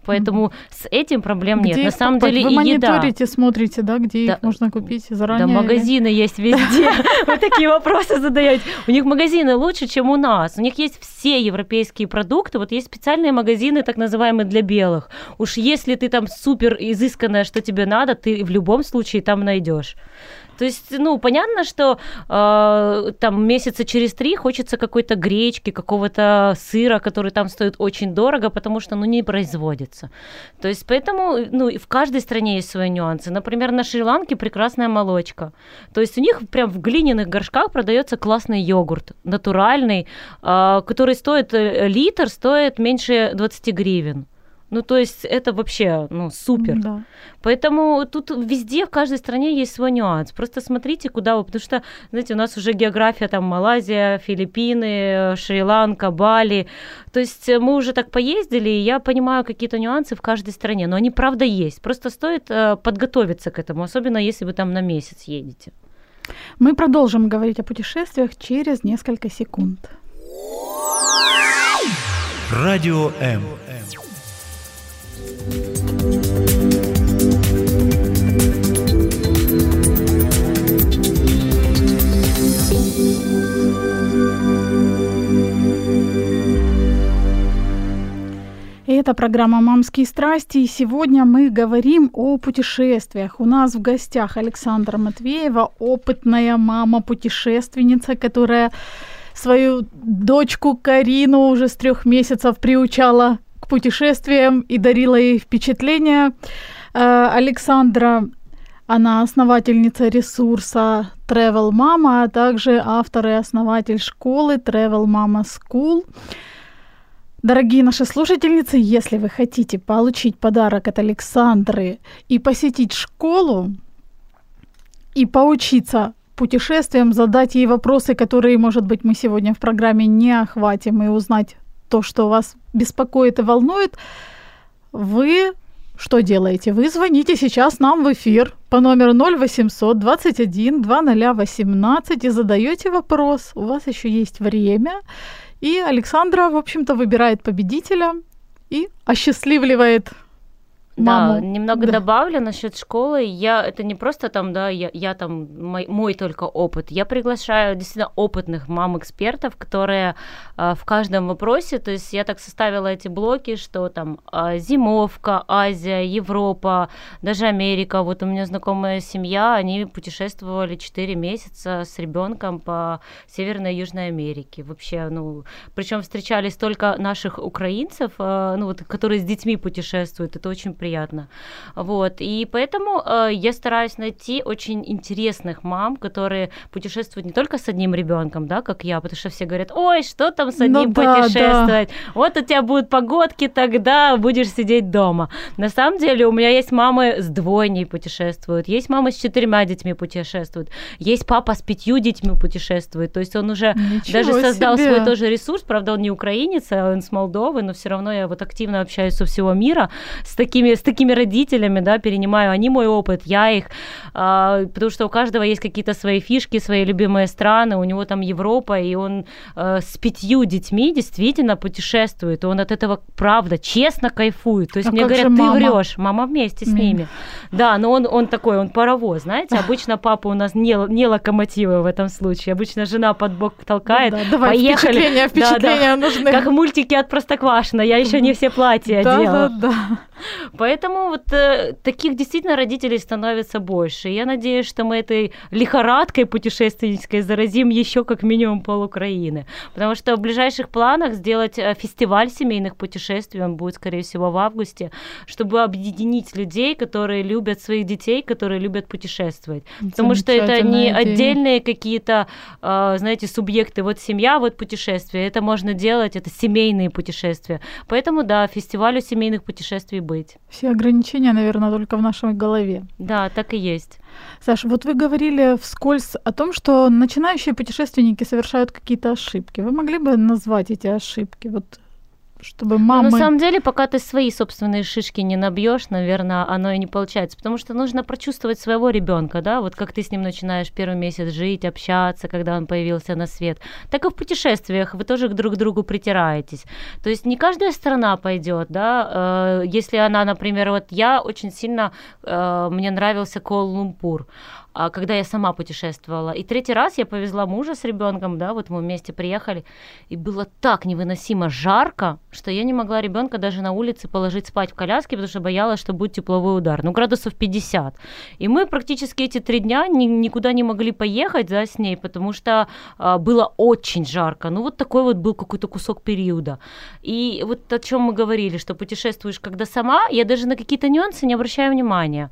Поэтому mm-hmm. с этим проблем где нет. На самом покупать? деле Вы и еда. мониторите, смотрите, да, где да, их можно купить заранее? Да, магазины есть везде. Вы такие вопросы задаете. У них магазины лучше, чем у нас. У них есть все европейские продукты. Вот есть специальные магазины, так называемые для белых. Уж если ты там супер изысканная, что тебе надо, ты в любом случае там найдешь. То есть, ну, понятно, что э, там месяца через три хочется какой-то гречки, какого-то сыра, который там стоит очень дорого, потому что, ну, не производится. То есть, поэтому, ну, в каждой стране есть свои нюансы. Например, на Шри-Ланке прекрасная молочка. То есть у них прям в глиняных горшках продается классный йогурт, натуральный, э, который стоит, э, литр стоит меньше 20 гривен. Ну, то есть это вообще, ну, супер. Да. Поэтому тут везде, в каждой стране есть свой нюанс. Просто смотрите, куда вы, потому что, знаете, у нас уже география там Малайзия, Филиппины, Шри-Ланка, Бали. То есть мы уже так поездили, и я понимаю какие-то нюансы в каждой стране, но они правда есть. Просто стоит э, подготовиться к этому, особенно если вы там на месяц едете. Мы продолжим говорить о путешествиях через несколько секунд. Радио М. Это программа «Мамские страсти», и сегодня мы говорим о путешествиях. У нас в гостях Александра Матвеева, опытная мама-путешественница, которая свою дочку Карину уже с трех месяцев приучала путешествиям и дарила ей впечатления. Э, Александра, она основательница ресурса Travel Mama, а также автор и основатель школы Travel Mama School. Дорогие наши слушательницы, если вы хотите получить подарок от Александры и посетить школу, и поучиться путешествиям, задать ей вопросы, которые, может быть, мы сегодня в программе не охватим, и узнать то, что вас беспокоит и волнует, вы что делаете? Вы звоните сейчас нам в эфир по номеру 0800 21 2018 и задаете вопрос. У вас еще есть время. И Александра, в общем-то, выбирает победителя и осчастливливает маму. Да, немного да. добавлю насчет школы. Я это не просто там, да, я, я там мой, мой только опыт. Я приглашаю действительно опытных мам-экспертов, которые э, в каждом вопросе, то есть я так составила эти блоки, что там э, зимовка, Азия, Европа, даже Америка. Вот у меня знакомая семья, они путешествовали 4 месяца с ребенком по Северной и Южной Америке. Вообще, ну, причем встречались только наших украинцев, э, ну вот, которые с детьми путешествуют. Это очень приятно приятно. Вот. И поэтому э, я стараюсь найти очень интересных мам, которые путешествуют не только с одним ребенком, да, как я, потому что все говорят, ой, что там с одним ну, путешествовать? Да. Вот у тебя будут погодки, тогда будешь сидеть дома. На самом деле у меня есть мамы с двойней путешествуют, есть мамы с четырьмя детьми путешествуют, есть папа с пятью детьми путешествует. То есть он уже Ничего даже создал себе. свой тоже ресурс, правда, он не украинец, а он с Молдовы, но все равно я вот активно общаюсь со всего мира с такими с такими родителями, да, перенимаю, они мой опыт, я их, а, потому что у каждого есть какие-то свои фишки, свои любимые страны, у него там Европа, и он а, с пятью детьми действительно путешествует, и он от этого, правда, честно кайфует. То есть А мне говорят, ты мама?» врешь, мама вместе с М. ними. Да, но он, он такой, он паровоз, знаете, обычно папа у нас не, не локомотивы в этом случае, обычно жена под бок толкает, Ну да, давай, поехали. впечатления, Да, да. впечатления нужны. Как мультики от Простоквашино, я еще не все платья да, одела. да, да. Поэтому вот э, таких действительно родителей становится больше. Я надеюсь, что мы этой лихорадкой путешественнической заразим еще как минимум пол Украины. Потому что в ближайших планах сделать э, фестиваль семейных путешествий, он будет, скорее всего, в августе, чтобы объединить людей, которые любят своих детей, которые любят путешествовать. Потому что это не идея. отдельные какие-то, э, знаете, субъекты. Вот семья, вот путешествие. Это можно делать, это семейные путешествия. Поэтому, да, фестивалю семейных путешествий быть. Все ограничения, наверное, только в нашей голове. Да, так и есть. Саша, вот вы говорили вскользь о том, что начинающие путешественники совершают какие-то ошибки. Вы могли бы назвать эти ошибки? Вот чтобы Но мамы... Ну, на самом деле, пока ты свои собственные шишки не набьешь, наверное, оно и не получается. Потому что нужно прочувствовать своего ребенка, да, вот как ты с ним начинаешь первый месяц жить, общаться, когда он появился на свет. Так и в путешествиях вы тоже друг к другу притираетесь. То есть не каждая страна пойдет, да, э, если она, например, вот я очень сильно, э, мне нравился Куала-Лумпур, а когда я сама путешествовала. И третий раз я повезла мужа с ребенком, да, вот мы вместе приехали, и было так невыносимо жарко, что я не могла ребенка даже на улице положить спать в коляске, потому что боялась, что будет тепловой удар. Ну, градусов 50. И мы практически эти три дня ни- никуда не могли поехать, да, с ней, потому что а, было очень жарко. Ну, вот такой вот был какой-то кусок периода. И вот о чем мы говорили, что путешествуешь когда сама, я даже на какие-то нюансы не обращаю внимания.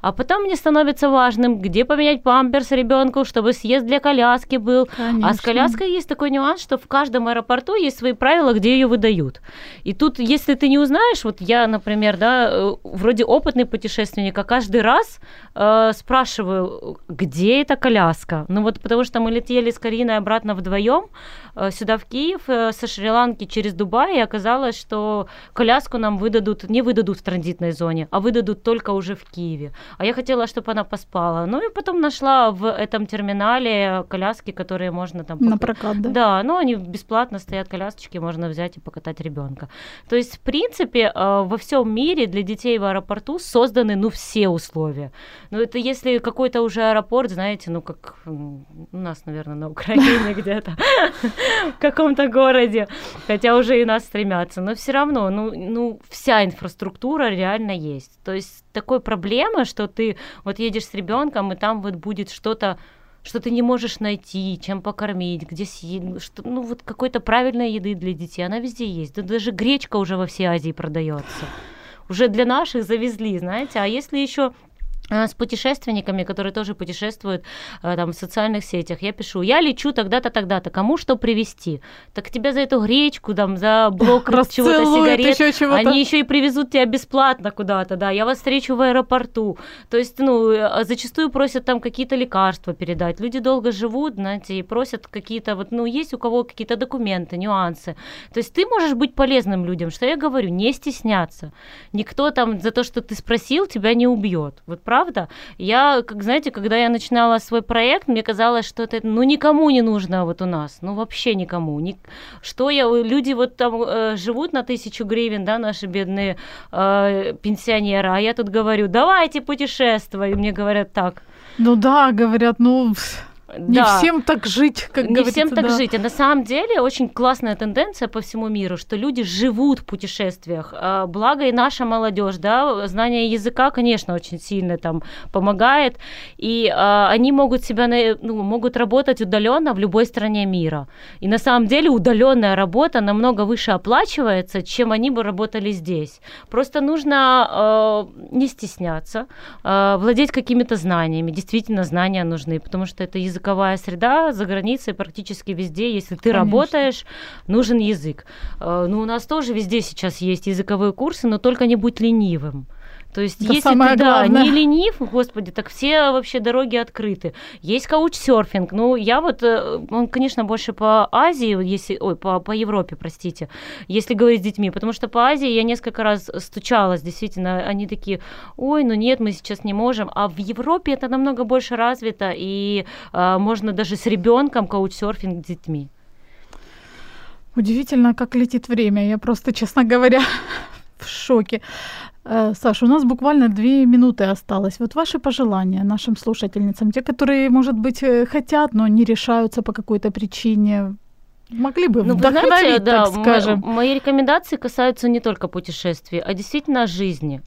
А потом мне становится важным, где поменять памперс ребенку, чтобы съезд для коляски был. А с Конечно. коляской есть такой нюанс, что в каждом аэропорту есть свои правила, где ее выдают. И тут, если ты не узнаешь, вот я, например, да, э, вроде опытный путешественник, а каждый раз э, спрашиваю, где эта коляска? Ну вот потому что мы летели с Кариной обратно вдвоем э, сюда в Киев э, со Шри-Ланки через Дубай, и оказалось, что коляску нам выдадут, не выдадут в транзитной зоне, а выдадут только уже в Киеве. А я хотела, чтобы она поспала. Ну и потом нашла в этом терминале коляски, которые можно там... На прокат, да? да, ну они бесплатно стоят колясочки, можно взять и покатать ребенка. То есть, в принципе, э, во всем мире для детей в аэропорту созданы, ну, все условия. Но это если какой-то уже аэропорт, знаете, ну, как у нас, наверное, на Украине где-то, в каком-то городе, хотя уже и нас стремятся, но все равно, ну, ну, вся инфраструктура реально есть. То есть такой проблемы, что ты вот едешь с ребенком, и там вот будет что-то что ты не можешь найти, чем покормить, где съесть, что, ну вот какой-то правильной еды для детей, она везде есть. Да даже гречка уже во всей Азии продается. Уже для наших завезли, знаете. А если еще с путешественниками, которые тоже путешествуют э, там в социальных сетях, я пишу, я лечу тогда-то, тогда-то, кому что привезти? Так тебя за эту гречку, там, за блок чего-то, сигарет, ещё чего-то. они еще и привезут тебя бесплатно куда-то, да, я вас встречу в аэропорту. То есть, ну, э, зачастую просят там какие-то лекарства передать. Люди долго живут, знаете, и просят какие-то, вот, ну, есть у кого какие-то документы, нюансы. То есть ты можешь быть полезным людям, что я говорю, не стесняться. Никто там за то, что ты спросил, тебя не убьет. Вот правда? Я, как знаете, когда я начинала свой проект, мне казалось, что это, ну, никому не нужно вот у нас, ну, вообще никому. Ни- Что я, люди вот там э, живут на тысячу гривен, да, наши бедные э, пенсионеры, а я тут говорю, давайте путешествуй. И мне говорят так, Ну да, говорят, ну не да. всем так жить, как не говорится. всем так да. жить. А на самом деле очень классная тенденция по всему миру, что люди живут в путешествиях. А, Благо и наша молодежь, да, знание языка, конечно, очень сильно там помогает. И а, они могут себя, ну, могут работать удаленно в любой стране мира. И на самом деле удаленная работа намного выше оплачивается, чем они бы работали здесь. Просто нужно э, не стесняться, э, владеть какими-то знаниями. Действительно, знания нужны, потому что это языковая среда за границей практически везде. Если ты Конечно. работаешь, нужен язык. Э, ну, у нас тоже везде сейчас есть языковые курсы, но только не будь ленивым. То есть, Это если ты да, не ленив, господи, так все вообще дороги открыты. Есть каучсерфинг. Ну, я вот, э, он, конечно, больше по Азии, если, ой, по, по Европе, простите, если говорить с детьми, потому что по Азии я несколько раз стучалась, действительно, они такие, ой, ну нет, мы сейчас не можем. А в Европе это намного больше развито, и э, можно даже с ребенком каучсерфинг с детьми. Удивительно, как летит время. Я просто, честно говоря, в шоке. Э, Саша, у нас буквально две минуты осталось. Вот ваши пожелания нашим слушательницам, те, которые, может быть, э, хотят, но не решаются по какой-то причине, могли бы Ну, вдохновить, знаете, да, так скажем. мои рекомендации касаются не только путешествий, а действительно жизни.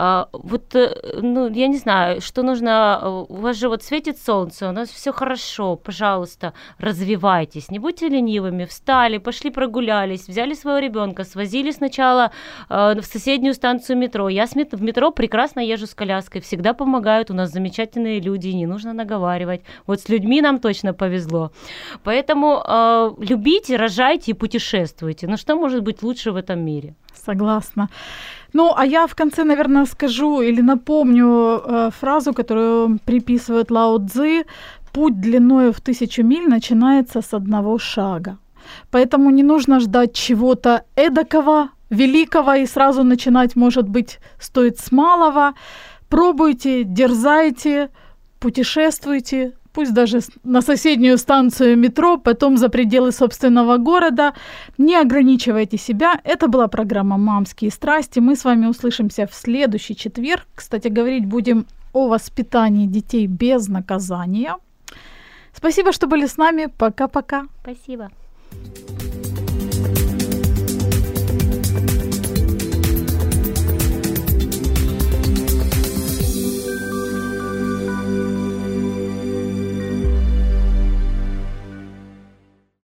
А, вот, э, ну, я не знаю, что нужно, э, у вас же вот светит солнце, у нас все хорошо, пожалуйста, развивайтесь, не будьте ленивыми, встали, пошли прогулялись, взяли своего ребенка, свозили сначала э, в соседнюю станцию метро. Я в метро прекрасно езжу с коляской, всегда помогают, у нас замечательные люди, не нужно наговаривать. Вот с людьми нам точно повезло. Поэтому э, любите, рожайте и путешествуйте. Ну что может быть лучше в этом мире? Согласна. Ну, а я в конце, наверное, скажу или напомню э, фразу, которую приписывают Лао Цзы. «Путь длиною в тысячу миль начинается с одного шага». Поэтому не нужно ждать чего-то эдакого, великого, и сразу начинать, может быть, стоит с малого. Пробуйте, дерзайте, путешествуйте, пусть даже на соседнюю станцию метро, потом за пределы собственного города. Не ограничивайте себя. Это была программа «Мамские страсти». Мы с вами услышимся в следующий четверг. Кстати, говорить будем о воспитании детей без наказания. Спасибо, что были с нами. Пока-пока. Спасибо.